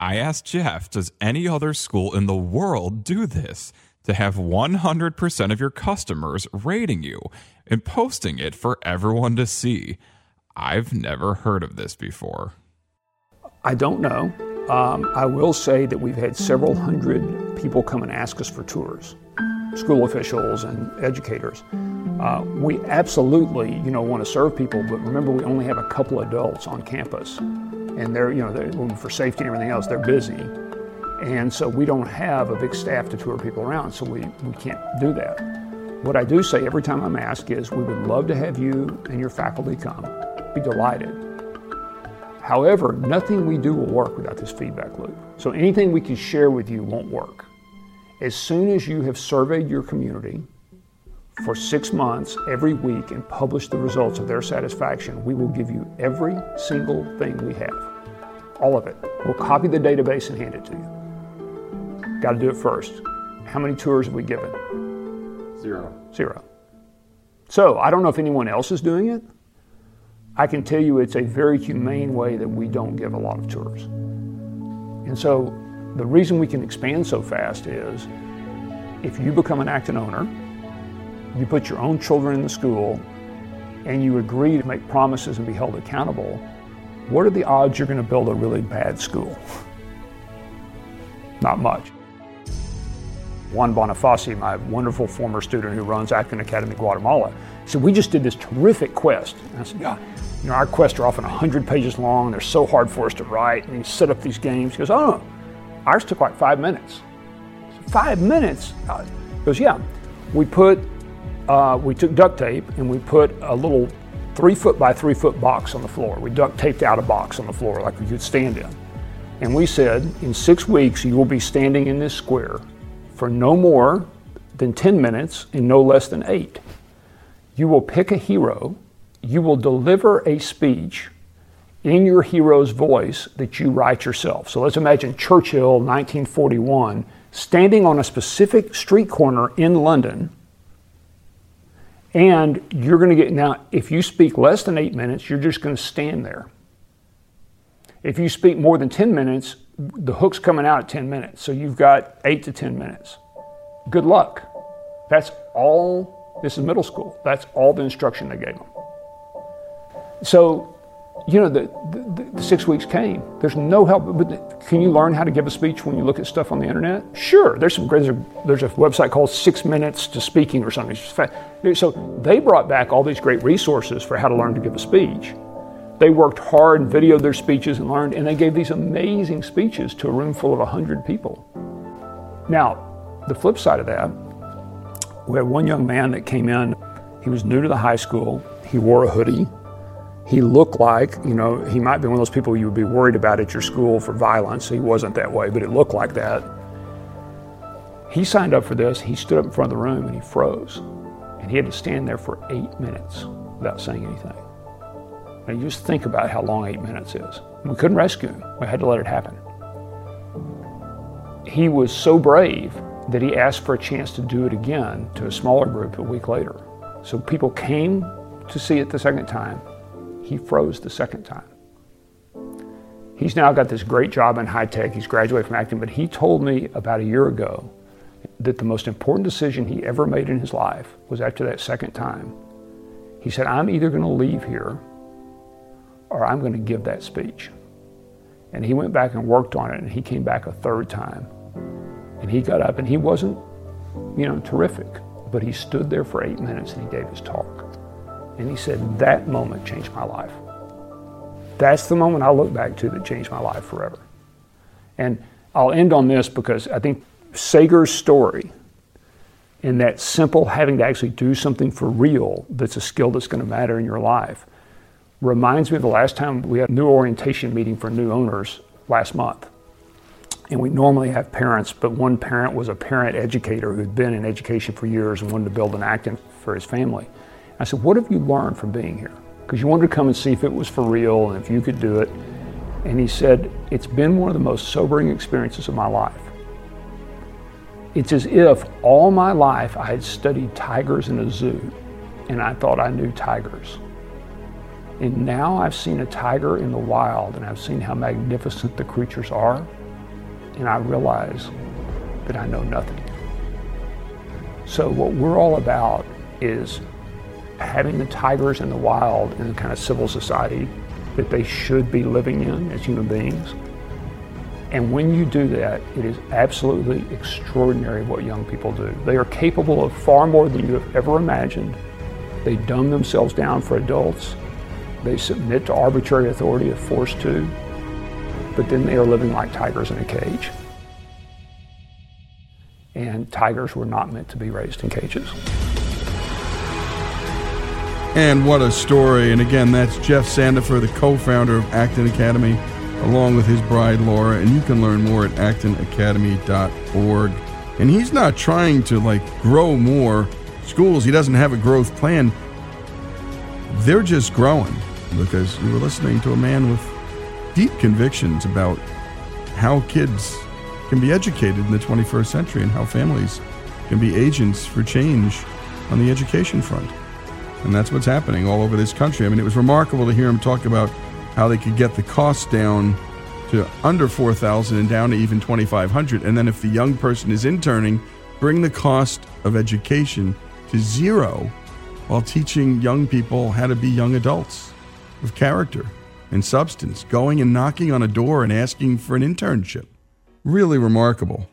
I asked Jeff, does any other school in the world do this? To have 100% of your customers rating you and posting it for everyone to see. I've never heard of this before. I don't know. Um, I will say that we've had several hundred people come and ask us for tours, school officials and educators. Uh, we absolutely, you know, want to serve people, but remember we only have a couple adults on campus, and they're, you know, they're, for safety and everything else, they're busy. And so we don't have a big staff to tour people around, so we, we can't do that. What I do say every time I'm asked is we would love to have you and your faculty come. Be delighted. However, nothing we do will work without this feedback loop. So anything we can share with you won't work. As soon as you have surveyed your community for six months every week and published the results of their satisfaction, we will give you every single thing we have. All of it. We'll copy the database and hand it to you. Got to do it first. How many tours have we given? Zero. Zero. So I don't know if anyone else is doing it. I can tell you it's a very humane way that we don't give a lot of tours. And so the reason we can expand so fast is if you become an Acton owner, you put your own children in the school, and you agree to make promises and be held accountable, what are the odds you're going to build a really bad school? Not much. Juan Bonifaci, my wonderful former student who runs Acton Academy Guatemala, said, We just did this terrific quest. And I said, Yeah, you know, our quests are often 100 pages long. They're so hard for us to write. And you set up these games. He goes, Oh, no. Ours took like five minutes. Said, five minutes? Uh, he goes, Yeah. We put, uh, we took duct tape and we put a little three foot by three foot box on the floor. We duct taped out a box on the floor like we could stand in. And we said, In six weeks, you will be standing in this square for no more than 10 minutes and no less than eight. You will pick a hero, you will deliver a speech in your hero's voice that you write yourself. So let's imagine Churchill, 1941, standing on a specific street corner in London. And you're going to get, now, if you speak less than eight minutes, you're just going to stand there. If you speak more than 10 minutes, the hook's coming out at 10 minutes. So you've got eight to 10 minutes. Good luck. That's all, this is middle school. That's all the instruction they gave them. So, you know, the, the, the six weeks came. There's no help. But can you learn how to give a speech when you look at stuff on the internet? Sure. There's some great, there's a, there's a website called Six Minutes to Speaking or something. So they brought back all these great resources for how to learn to give a speech. They worked hard and videoed their speeches and learned, and they gave these amazing speeches to a room full of 100 people. Now, the flip side of that, we had one young man that came in. He was new to the high school. He wore a hoodie. He looked like, you know, he might be one of those people you would be worried about at your school for violence. He wasn't that way, but it looked like that. He signed up for this. He stood up in front of the room and he froze. And he had to stand there for eight minutes without saying anything. You just think about how long eight minutes is. We couldn't rescue him, we had to let it happen. He was so brave that he asked for a chance to do it again to a smaller group a week later. So people came to see it the second time. He froze the second time. He's now got this great job in high tech. He's graduated from Acton, but he told me about a year ago that the most important decision he ever made in his life was after that second time. He said, I'm either going to leave here or I'm going to give that speech. And he went back and worked on it, and he came back a third time. And he got up, and he wasn't, you know, terrific, but he stood there for eight minutes and he gave his talk. And he said, That moment changed my life. That's the moment I look back to that changed my life forever. And I'll end on this because I think Sager's story and that simple having to actually do something for real that's a skill that's going to matter in your life reminds me of the last time we had a new orientation meeting for new owners last month. And we normally have parents, but one parent was a parent educator who'd been in education for years and wanted to build an Acton for his family. I said, What have you learned from being here? Because you wanted to come and see if it was for real and if you could do it. And he said, It's been one of the most sobering experiences of my life. It's as if all my life I had studied tigers in a zoo and I thought I knew tigers. And now I've seen a tiger in the wild and I've seen how magnificent the creatures are, and I realize that I know nothing. So, what we're all about is having the tigers in the wild in the kind of civil society that they should be living in as human beings. And when you do that, it is absolutely extraordinary what young people do. They are capable of far more than you have ever imagined. They dumb themselves down for adults. They submit to arbitrary authority if forced to. But then they are living like tigers in a cage. and tigers were not meant to be raised in cages. And what a story. And again, that's Jeff Sandefer, the co founder of Acton Academy, along with his bride Laura. And you can learn more at actonacademy.org. And he's not trying to like grow more schools, he doesn't have a growth plan. They're just growing because you were listening to a man with deep convictions about how kids can be educated in the 21st century and how families can be agents for change on the education front. And that's what's happening all over this country. I mean, it was remarkable to hear him talk about how they could get the cost down to under 4000 and down to even 2500 and then if the young person is interning, bring the cost of education to zero while teaching young people how to be young adults with character and substance, going and knocking on a door and asking for an internship. Really remarkable.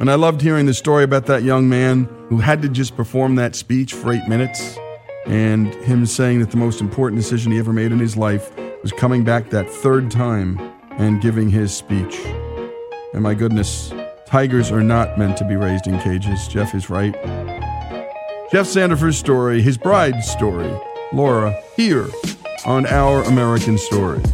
And I loved hearing the story about that young man who had to just perform that speech for eight minutes and him saying that the most important decision he ever made in his life was coming back that third time and giving his speech. And my goodness, tigers are not meant to be raised in cages. Jeff is right. Jeff Sandefer's story, his bride's story, Laura, here on Our American Stories.